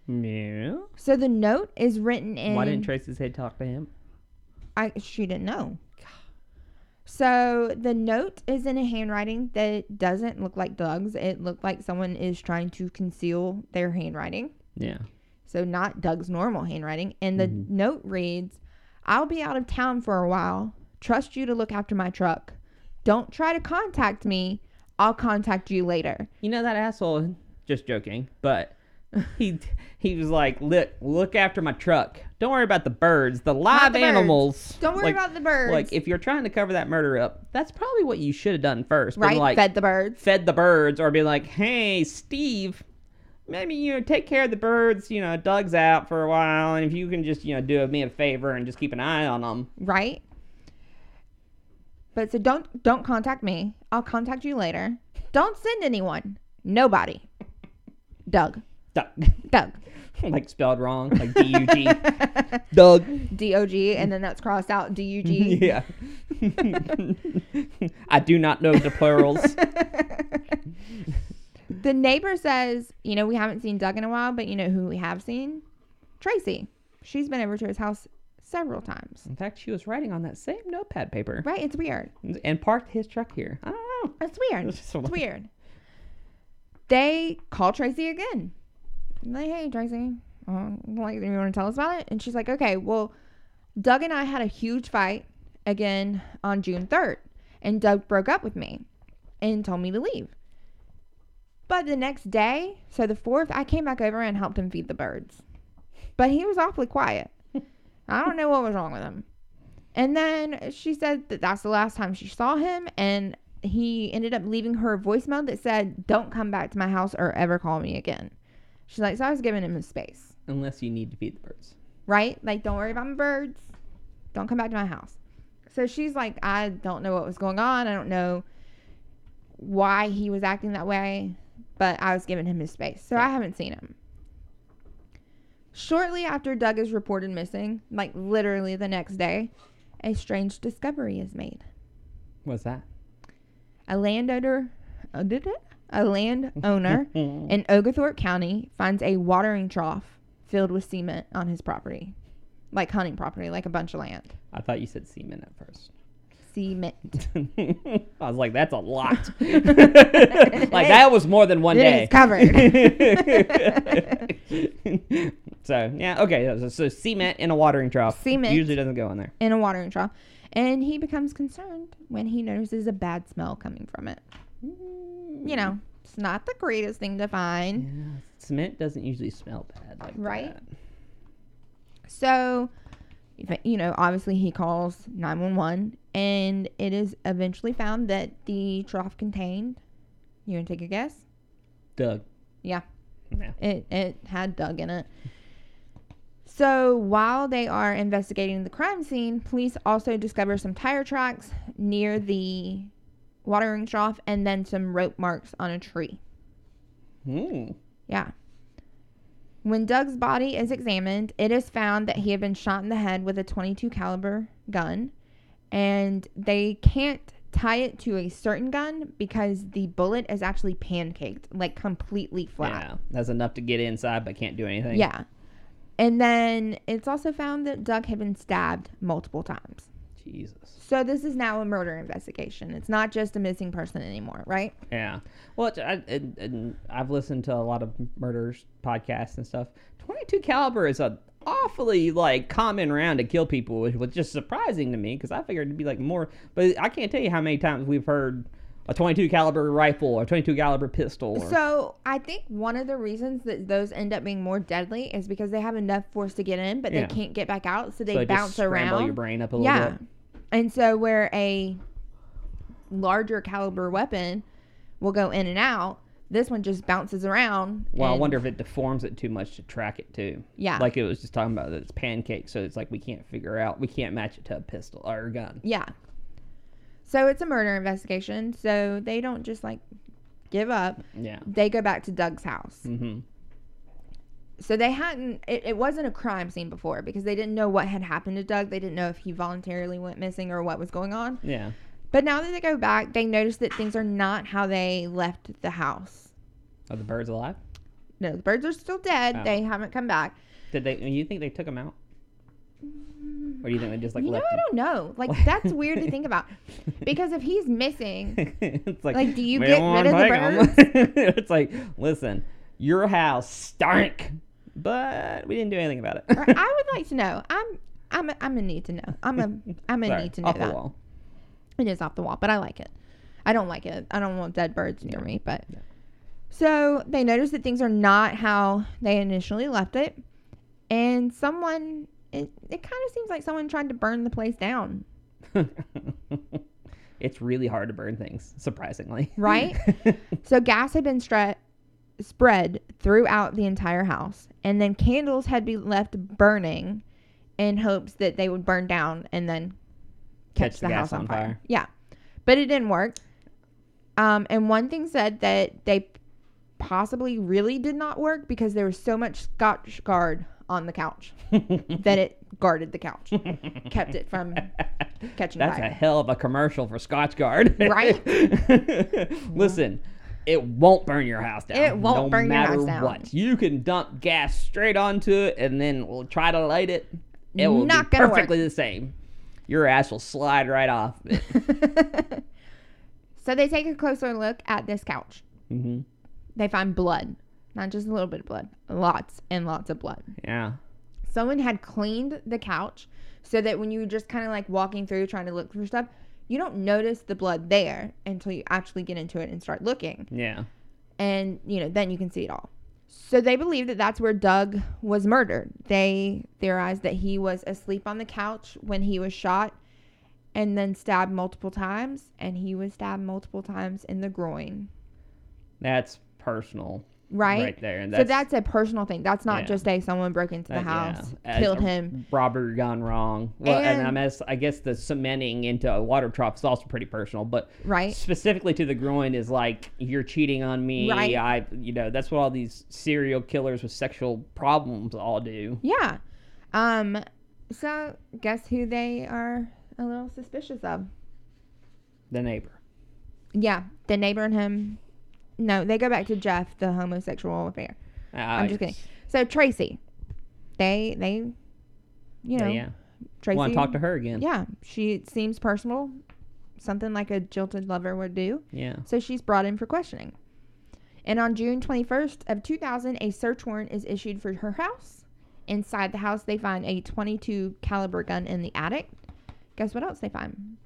Yeah. So the note is written in. Why didn't Tracy's head talk to him? I she didn't know. So the note is in a handwriting that doesn't look like Doug's. It looked like someone is trying to conceal their handwriting. Yeah. So not Doug's normal handwriting. And the mm-hmm. note reads, I'll be out of town for a while. Trust you to look after my truck. Don't try to contact me. I'll contact you later. You know that asshole. Just joking, but he he was like, look, look after my truck. Don't worry about the birds, the live the birds. animals. Don't worry Like- about the birds. Like if you're trying to cover that murder up, that's probably what you should have done first. Right? Like Fed the birds. fed the birds, or be like, hey, Steve. Maybe you know, take care of the birds. You know, Doug's out for a while, and if you can just you know do me a favor and just keep an eye on them. Right? But so don't don't contact me. I'll contact you later. Don't send anyone. Nobody. Doug. Doug. Doug. like spelled wrong, like D U G. Doug. D O G, and then that's crossed out D U G. Yeah. I do not know the plurals. The neighbor says, you know, we haven't seen Doug in a while, but you know who we have seen? Tracy. She's been over to his house several times. In fact, she was writing on that same notepad paper Right? It's weird. and parked his truck here. I don't know. It's weird. It's just It's weird. They call Tracy again. Like, hey, Tracy, uh, like, you want to tell us about it? And she's like, okay, well, Doug and I had a huge fight again on June 3rd. And Doug broke up with me and told me to leave. But the next day, so the 4th, I came back over and helped him feed the birds. But he was awfully quiet. I don't know what was wrong with him. And then she said that that's the last time she saw him, and he ended up leaving her a voicemail that said, "Don't come back to my house or ever call me again." She's like, "So I was giving him his space, Unless you need to feed the birds. right? Like, don't worry about my birds. Don't come back to my house." So she's like, "I don't know what was going on. I don't know why he was acting that way, but I was giving him his space, so I haven't seen him." Shortly after Doug is reported missing, like literally the next day, a strange discovery is made. What's that? A landowner, uh, did it? A landowner in Oglethorpe County finds a watering trough filled with cement on his property, like hunting property, like a bunch of land. I thought you said semen at first. Cement. I was like, that's a lot. like that was more than one It day. It's covered. so yeah, okay. So, so cement in a watering trough Cement. usually doesn't go in there. in a watering trough, and he becomes concerned when he notices a bad smell coming from it. Mm. You know, it's not the greatest thing to find. Yeah, cement doesn't usually smell bad, like Right. that. So, you know, obviously he calls 911 and it is eventually found that the trough contained, you want to take a guess? Doug. Yeah. Yeah. It, it had Doug in it. So while they are investigating the crime scene, police also discover some tire tracks near the watering trough and then some rope marks on a tree. Hmm. Yeah. When Doug's body is examined, it is found that he had been shot in the head with a 22 caliber gun and they can't tie it to a certain gun because the bullet is actually pancaked, like completely flat. Yeah, that's enough to get inside, but can't do anything. Yeah. And then it's also found that Doug had been stabbed multiple times. Jesus. So this is now a murder investigation. It's not just a missing person anymore, right? Yeah. Well, it's, I, and, and I've listened to a lot of murders podcasts and stuff. 22 caliber is a awfully like common round to kill people, which was just surprising to me because I figured it'd be like more. But I can't tell you how many times we've heard a 22 caliber rifle or 22 caliber pistol. Or, So I think one of the reasons that those end up being more deadly is because they have enough force to get in, but Yeah. they can't get back out, so they so bounce around. your brain up a little yeah. bit. And so where a larger caliber weapon will go in and out, this one just bounces around. Well, I wonder if it deforms it too much to track it too. Yeah. Like it was just talking about that it's pancake, so it's like we can't figure out, we can't match it to a pistol or a gun. Yeah. So it's a murder investigation. So they don't just like give up. Yeah. They go back to Doug's house. Mm-hmm. So they hadn't, it, it wasn't a crime scene before because they didn't know what had happened to Doug. They didn't know if he voluntarily went missing or what was going on. Yeah. But now that they go back, they notice that things are not how they left the house. Are the birds alive? No, the birds are still dead. Oh. They haven't come back. Did they? You think they took them out, or do you think they just like you know, I don't know. Like, that's weird to think about. Because if he's missing, it's like, Like, do you get rid of the 'em." it's like, listen, your house stank, but we didn't do anything about it. I would like to know. I'm, I'm, a, I'm gonna need to know. I'm a, I'm gonna Sorry, need to know off that. the wall. It is off the wall, but I like it. I don't like it. I don't want dead birds near me, but Yeah. so they notice that things are not how they initially left it, and someone it, it kind of seems like someone tried to burn the place down, it's really hard to burn things, surprisingly. right? so gas had been stre- spread throughout the entire house, and then candles had been left burning in hopes that they would burn down and then catch, Catch the, the house gas on on fire. fire. Yeah, but it didn't work. Um, and one thing said that they possibly really did not work because there was so much Scotchgard on the couch then it guarded the couch, kept it from catching That's fire. a hell of a commercial for Scotchgard. Right? Listen, it won't burn your house down. It won't no burn your house down. what. You can dump gas straight onto it and then we'll try to light it. It will Not be gonna work. perfectly the same. Your ass will slide right off. so they take a closer look at this couch. hmm They find blood, not just a little bit of blood, lots and lots of blood. Yeah. Someone had cleaned the couch so that when you were just kind of like walking through trying to look for stuff, you don't notice the blood there until you actually get into it and start looking. Yeah. and you know then you can see it all so they believe that that's where doug was murdered they theorized that he was asleep on the couch when he was shot and then stabbed multiple times and he was stabbed multiple times in the groin That's personal. Right, Right there. And so that's a personal thing that's not Yeah. just a someone broke into the yeah. house As killed him Robbery gone wrong. Well, and, And- I, guess, I guess the cementing into a water trough is also pretty personal, but right specifically to the groin is like you're cheating on me. Right. I, you know, that's what all these serial killers with sexual problems all do. yeah um so guess who they are a little suspicious of The neighbor. yeah the neighbor and him no they go back to jeff the homosexual affair I'm just kidding. So Tracy, they they, you know, yeah. Tracy. Want to talk to her again? Yeah, she seems personal, something like a jilted lover would do. Yeah. So she's brought in for questioning. And on June 21st of 2000, a search warrant is issued for her house. Inside the house, they find a 22 caliber gun in the attic. Guess what else they find?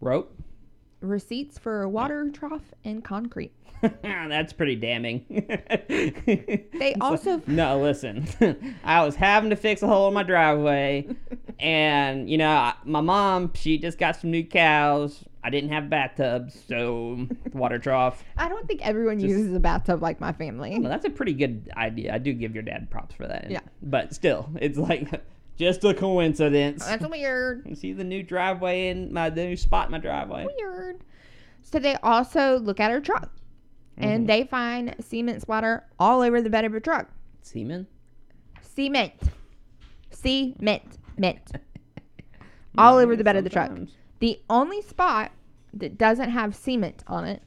Rope. Receipts for a water trough and concrete. That's pretty damning. They also no, listen. I was having to fix a hole in my driveway, and you know, I, my mom she just got some new cows. I didn't have bathtubs, so water trough. I don't think everyone Just- uses a bathtub like my family. Well, that's a pretty good idea. I do give your dad props for that. Yeah. But still, it's like just a coincidence. That's weird. See the new driveway in my the new spot in my driveway. Weird. So they also look at her truck and mm-hmm. they find cement splatter all over the bed of her truck. Semen. Cement. Cement. Mint. all over the bed of the truck. The only spot that doesn't have cement on it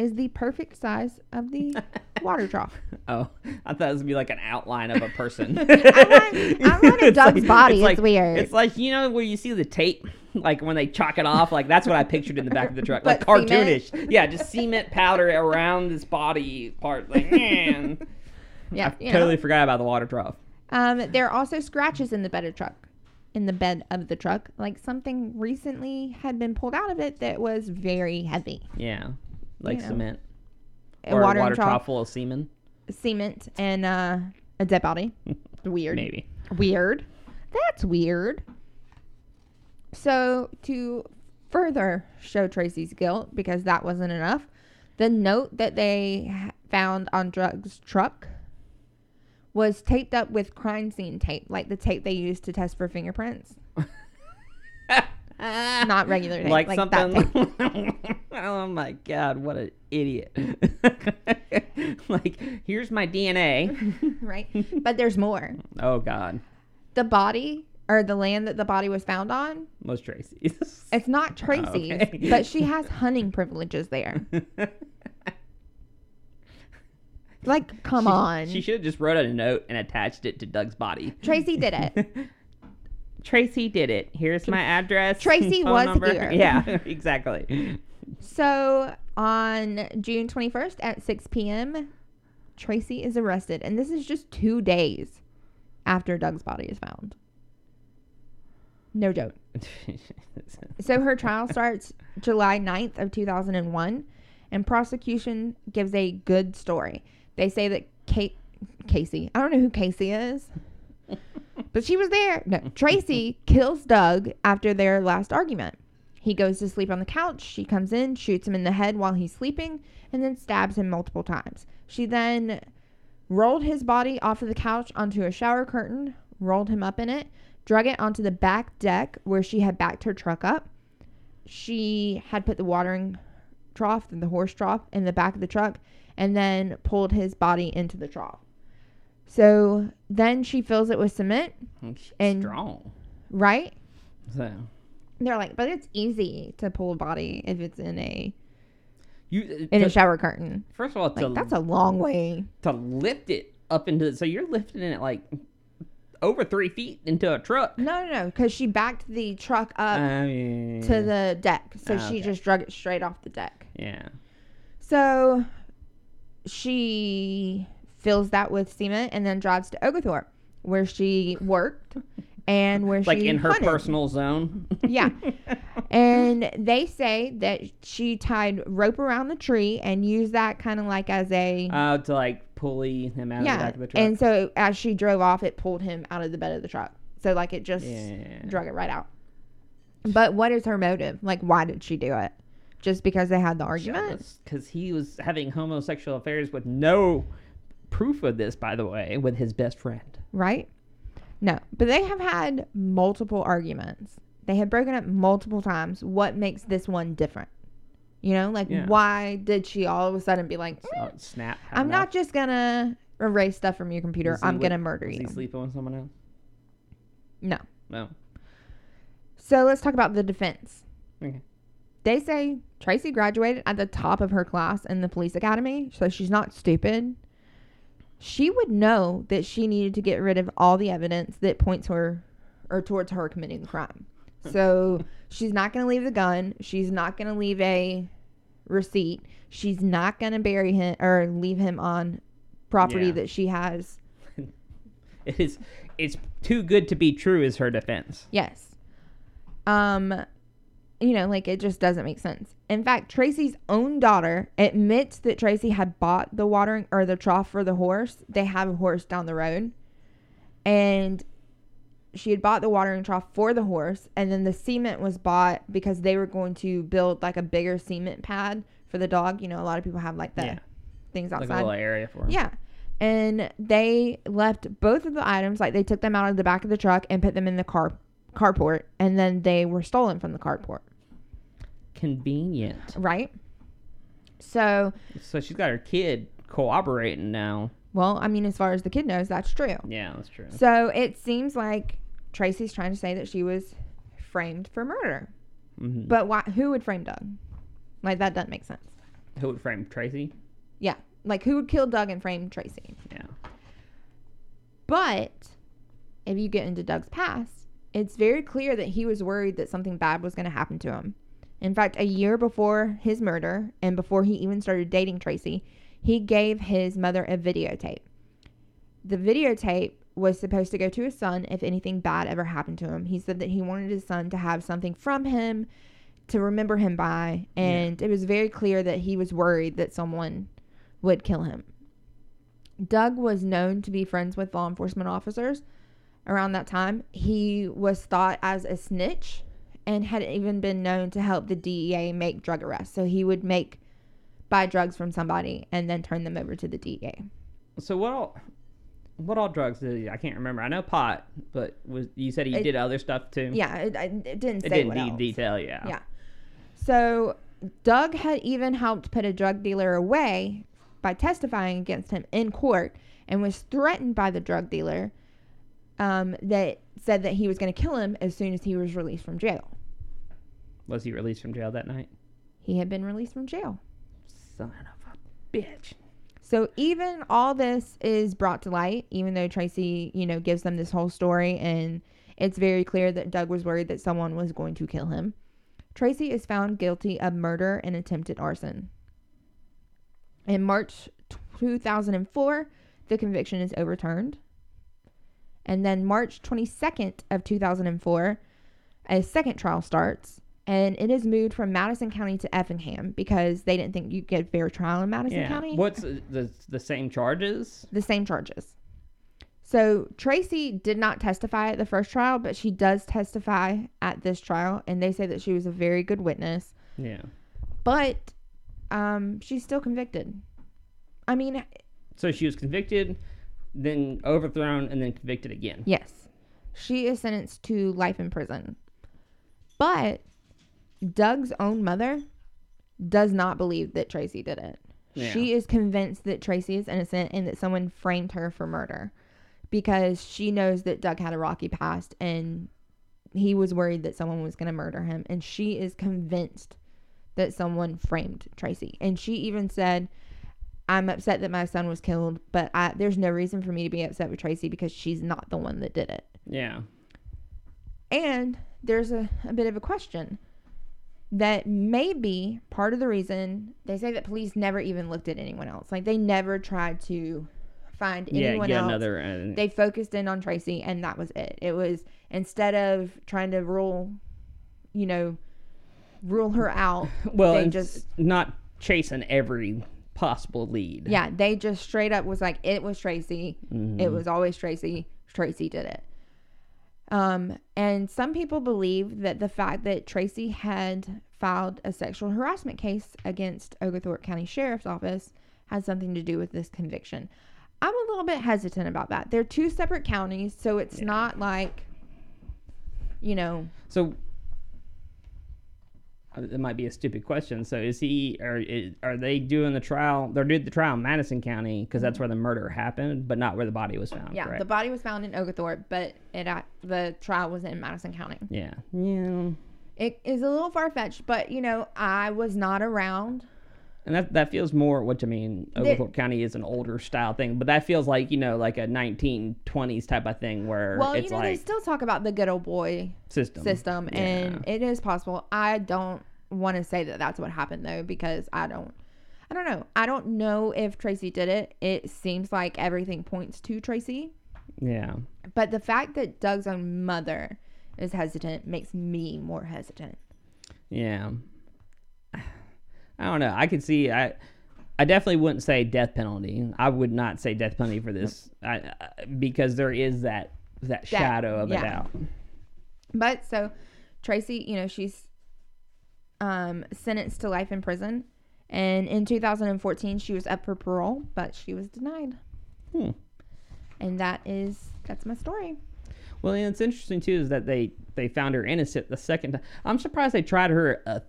is the perfect size of the water trough. Oh, I thought it was gonna be like an outline of a person. I, want, I'm a It's Doug's body. It's like, weird. It's like you know where you see the tape, like when they chalk it off. Like that's what I pictured in the back of the truck, like But cement? cartoonish. Yeah, just cement powder around this body part. Like man, Yeah. I you know. totally forgot about the water trough. Um, there are also scratches in the bed of truck, in the bed of the truck. Like something recently had been pulled out of it that was very heavy. Yeah, like You know. cement or water, a water trough, trough full of semen. cement, and uh, a dead body. Weird. Maybe. Weird. That's weird. So to further show Tracy's guilt, because that wasn't enough, the note that they found on Doug's truck was taped up with crime scene tape, like the tape they used to test for fingerprints. Not regular like, like, that something. oh my god, what an idiot! like, here's my DNA. right? But there's more. Oh god, The body or the land that the body was found on, most Tracy's. it's not Tracy's, Okay. but she has hunting privileges there. Like, come She- on. She should have just wrote a note and attached it to Doug's body. Tracy did it. Tracy did it. Here's my address. Tracy was number. here. Yeah, exactly. So on June 21st at 6 p.m., Tracy is arrested. And this is just two days after Doug's body is found. No joke. So her trial starts July 9th of 2001, and prosecution gives a good story. They say that Kate, Casey, I don't know who Casey is, but she was there. No, Tracy kills Doug after their last argument. He goes to sleep on the couch. She comes in, shoots him in the head while he's sleeping, and then stabs him multiple times. She then rolled his body off of the couch onto a shower curtain, rolled him up in it, drug it onto the back deck where she had backed her truck up. She had put the watering trough and the horse trough in the back of the truck and then pulled his body into the trough. So then she fills it with cement, She's And- strong. right? So They're like, but it's easy to pull a body if it's in a you in to- a shower curtain. first of all to Like that's a long way. to lift it up into so you're lifting it like over three feet into a truck. No, no, no, because she backed the truck up I mean, to the deck, so Ah, she okay. just drug it straight off the deck. yeah. So she fills that with cement and then drives to Oglethorpe, where she worked and where she like she in her hunted. personal zone. Yeah. And they say that she tied rope around the tree and used that kind of like as a uh, to like pulley him out of the yeah. back of the truck. And so as she drove off, it pulled him out of the bed of the truck. So like it just yeah. drug it right out. But what is her motive? Like, why did she do it? Just because they had the argument? Because he was having homosexual affairs with no proof of this, by the way, with his best friend. right? No, but they have had multiple arguments. They have broken up multiple times. What makes this one different? You know, like Yeah. why did she all of a sudden be like, "Mm, snap. I'm enough. not just gonna erase stuff from your computer. I'm gonna murder you. he sleeping with someone else? No. No. So let's talk about the defense. Okay. They say Tracy graduated at the top of her class in the police academy, so she's not stupid. She would know that she needed to get rid of all the evidence that points her or towards her committing the crime. So she's not going to leave the gun. She's not going to leave a receipt. She's not going to bury him or leave him on property Yeah. that she has. It is. It's too good to be true. Is her defense? Yes. Um, you know, like it just doesn't make sense. In fact, Tracy's own daughter admits that Tracy had bought the watering or the trough for the horse. They have a horse down the road. And she had bought the watering trough for the horse. And then the cement was bought because they were going to build like a bigger cement pad for the dog. You know, a lot of people have like the Yeah. things Like outside. a little area for him. Yeah. And they left both of the items, like they took them out of the back of the truck and put them in the car carport, and then they were stolen from the carport, Convenient. right? So, So she's got her kid cooperating now. well, I mean, as far as the kid knows, that's true. Yeah, that's true. So it seems like Tracy's trying to say that she was framed for murder. Mhm. But why? Who would frame Doug? Like that doesn't make sense. Who would frame Tracy? Yeah, like who would kill Doug and frame Tracy? Yeah. But if you get into Doug's past, it's very clear that he was worried that something bad was going to happen to him. In fact, a year before his murder and before he even started dating Tracy, he gave his mother a videotape. The videotape was supposed to go to his son if anything bad ever happened to him. He said that he wanted his son to have something from him to remember him by, and it was very clear that he was worried that someone would kill him. Doug was known to be friends with law enforcement officers around that time. He was thought as a snitch and had even been known to help the DEA make drug arrests. So he would make buy drugs from somebody and then turn them over to the DEA. So what all? What all drugs did he? I can't remember. I know pot, but was you said he It- did other stuff too? Yeah, it, it didn't say It didn't else. detail. Yeah. Yeah. So Doug had even helped put a drug dealer away by testifying against him in court and was threatened by the drug dealer um, that said that he was going to kill him as soon as he was released from jail. Was he released from jail that night? He had been released from jail. Son of a bitch. So even all this is brought to light, even though Tracy, you know, gives them this whole story and it's very clear that Doug was worried that someone was going to kill him. Tracy is found guilty of murder and attempted arson. In March 2004, the conviction is overturned. And then March 22nd of 2004, a second trial starts and it is moved from Madison County to Effingham because they didn't think you get a fair trial in Madison Yeah. County What's the, the the same charges? the same charges. So Tracy did not testify at the first trial, but she does testify at this trial, and they say that she was a very good witness. Yeah. But um, she's still convicted. I mean, So she was convicted, then overthrown, and then convicted again. yes, she is sentenced to life in prison. But Doug's own mother does not believe that Tracy did it. Yeah. She is convinced that Tracy is innocent and that someone framed her for murder because she knows that Doug had a rocky past and he was worried that someone was going to murder him. And she is convinced that someone framed Tracy. And she even said, I'm upset that my son was killed, but I, there's no reason for me to be upset with Tracy because she's not the one that did it. Yeah. And there's a, a bit of a question that maybe part of the reason they say that police never even looked at anyone else. Like they never tried to find Yeah. anyone Get else. another. Uh, They focused in on Tracy and that was it. It was instead of trying to rule, you know, rule her out. well, they just- not chasing every possible lead. Yeah, they just straight up was like, it was Tracy. Mhm. It was always Tracy. Tracy did it. Um, and some people believe that the fact that Tracy had filed a sexual harassment case against Oglethorpe County Sheriff's Office had something to do with this conviction. I'm a little bit hesitant about that. They're two separate counties, so it's Yeah. not like, you know, So uh, it might be a stupid question. So is he? Are is, are they doing the trial? They're doing the trial in Madison County because that's where the murder happened, but not where the body was found. Mm-hmm. yeah, correct? the body was found in Oglethorpe, but it uh, the trial was in Madison County. yeah. Yeah. It is a little far fetched, but you know, I was not around. And that that feels more what you mean. Oglethorpe County is an older style thing, but that feels like you know like a 1920s type of thing where Well, you know, they still talk about the good old boy system. system, Yeah. and it is possible. I don't want to say that that's what happened though, because I don't. I don't know. I don't know if Tracy did it. It seems like everything points to Tracy, Yeah. but the fact that Doug's own mother is hesitant makes me more hesitant. Yeah. I don't know. I could see. I I definitely wouldn't say death penalty. I would not say death penalty for this, I, I, because there is that that shadow of yeah. a doubt. But so Tracy, you know, she's um, sentenced to life in prison. And in 2014, she was up for parole, but she was denied. Hmm. And that is that's my story. Well, and it's interesting too is that they they found her innocent the second time. I'm surprised they tried her a,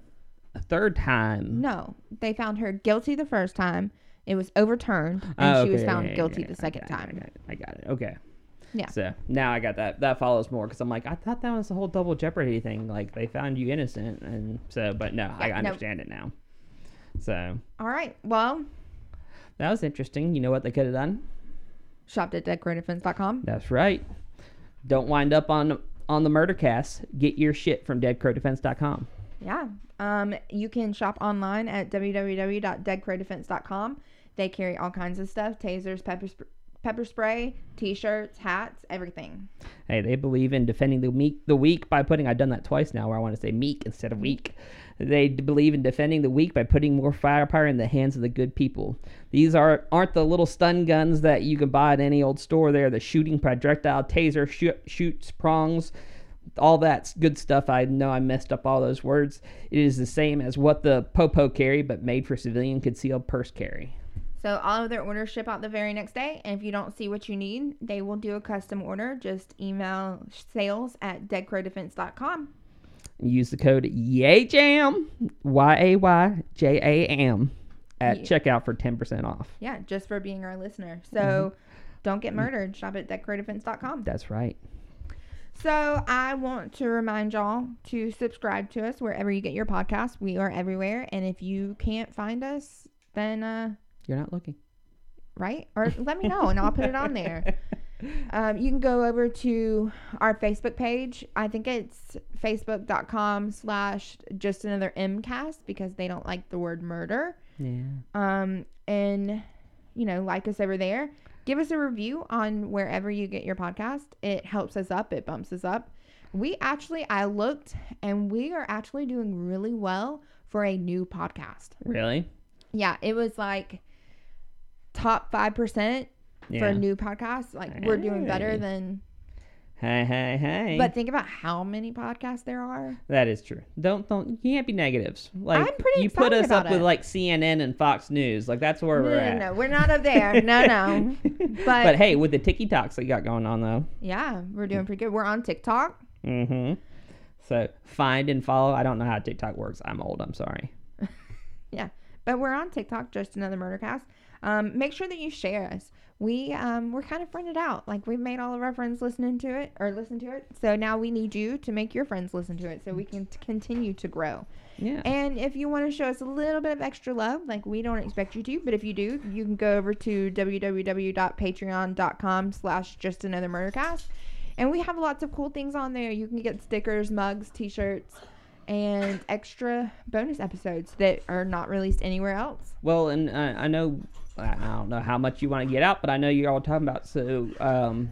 a third time. No, they found her guilty the first time. It was overturned, and Oh, she was okay, found yeah, guilty yeah, the I second got it, time. I got, it, I got it. Okay. Yeah. So now I got that. That follows more because I'm like, I thought that was the whole double jeopardy thing. Like they found you innocent, and so, but no, I Yeah, no. understand it now. So All right. Well, that was interesting. You know what they could have done? shopped at deadcrowdefense.com. That's right. Don't wind up on on the murder cast. Get your shit from deadcrowdefense.com. Yeah. Um, you can shop online at www.deadcrowdefense.com. They carry all kinds of stuff tasers, pepper, sp- pepper spray, t shirts, hats, everything. Hey, they believe in defending the meek, the weak by putting. I've done that twice now, where I want to say meek instead of weak. They believe in defending the weak by putting more firepower in the hands of the good people. These are aren't the little stun guns that you can buy at any old store. They're the shooting projectile taser, shoot, shoots prongs, all that good stuff. I know I messed up all those words. It is the same as what the popo carry, but made for civilian concealed purse carry. So all of their orders ship out the very next day. And if you don't see what you need, they will do a custom order. Just email sales at deadcrowdefense.com. Use the code YAYJAM, Y A Y J A M, at Yeah. checkout for 10% off. Yeah, just for being our listener. So mm-hmm. don't get murdered. Shop at deadcrowdefense.com. That's right. So I want to remind y'all to subscribe to us wherever you get your podcast. We are everywhere. And if you can't find us, then uh You're not looking. right? Or let me know and I'll put it on there. Um, you can go over to our Facebook page. I think it's facebook.com slash just another MCAST because they don't like the word murder. Yeah. Um, and, you know, like us over there. Give us a review on wherever you get your podcast. It helps us up, it bumps us up. We actually, I looked and we are actually doing really well for a new podcast. Really? Yeah, it was like top 5% for a new podcast. Like we're doing better than. Hey, hey, hey. But think about how many podcasts there are. that is true. Don't don't you can't be negatives. Like I'm pretty you put us up about with like CNN and Fox News. Like that's where No, we're no, at. no, we're not up there. No, no. but, But- hey, with the TikToks we got going on though. Yeah, we're doing pretty good. We're on TikTok. Mm-hmm. So find and follow. I don't know how TikTok works. I'm old. I'm sorry. Yeah. But we're on TikTok, just another murdercast. Um, make sure that you share us. We um, we're kind of friended out. Like we've made all of our friends listening to it or listen to it. So now we need you to make your friends listen to it so we can t- continue to grow. Yeah. And if you want to show us a little bit of extra love, like we don't expect you to, but if you do, you can go over to www.patreon.com slash just another murdercast. And we have lots of cool things on there. You can get stickers, mugs, t-shirts, and extra bonus episodes that are not released anywhere else. Well, and uh, I know I don't know how much you want to get out, but I know you're all talking about so um,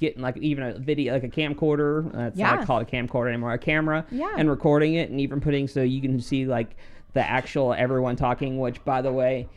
getting like even a video like a camcorder. It's Yeah. not called a camcorder anymore, a camera, Yeah. and recording it, and even putting so you can see like the actual everyone talking. Which, by the way.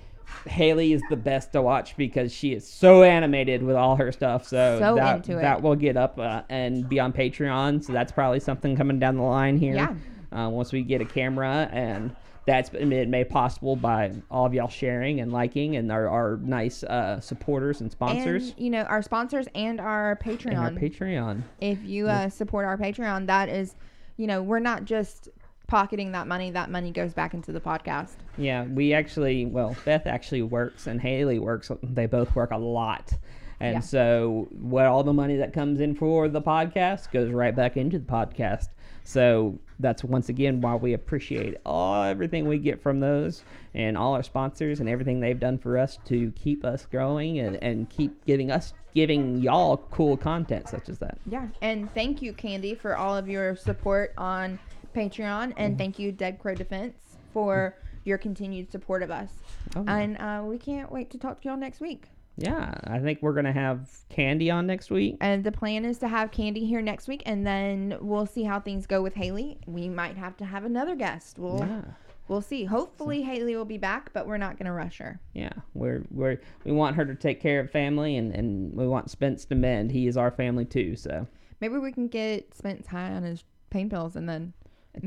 Haley is the best to watch because she is so animated with all her stuff. So, So that, into it. that will get up uh, and be on Patreon. So that's probably something coming down the line here. Yeah. Uh, once we get a camera and that's been made possible by all of y'all sharing and liking and our, our nice uh, supporters and sponsors And, you know, our sponsors and our Patreon. and our Patreon. if you uh, support our Patreon, that is, you know, we're not just pocketing that money. That money goes back into the podcast. Yeah, we actually, well, Beth actually works and Haley works. They both work a lot. And Yeah. so, what all the money that comes in for the podcast goes right back into the podcast. So, that's once again why we appreciate all everything we get from those and all our sponsors and everything they've done for us to keep us growing and, and keep giving us, giving y'all cool content such as that. Yeah. And thank you, Candy, for all of your support on Patreon. And thank you, Dead Crow Defense, for your continued support of us. Oh. And uh, we can't wait to talk to y'all next week. Yeah, I think we're going to have Candy on next week. And the plan is to have Candy here next week, and then we'll see how things go with Haley. We might have to have another guest. We'll Yeah. we'll see. Hopefully, Haley will be back, but we're not gonna rush her. Yeah, we're we're we want her to take care of family, and and we want Spence to mend. He is our family too. So Maybe we can get Spence high on his pain pills and then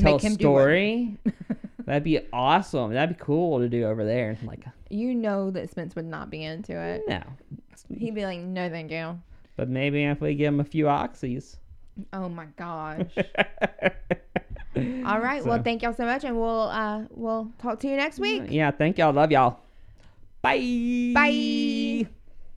tell make a him story. That'd be awesome. That'd be cool to do over there. Like You know that Spence would not be into it. no, He'd be like, "No, thank you." but maybe if we give him a few oxys. Oh my gosh. All right. Well, thank y'all so much, and we'll uh we'll talk to you next week. Yeah, thank y'all. Love y'all. Bye. Bye.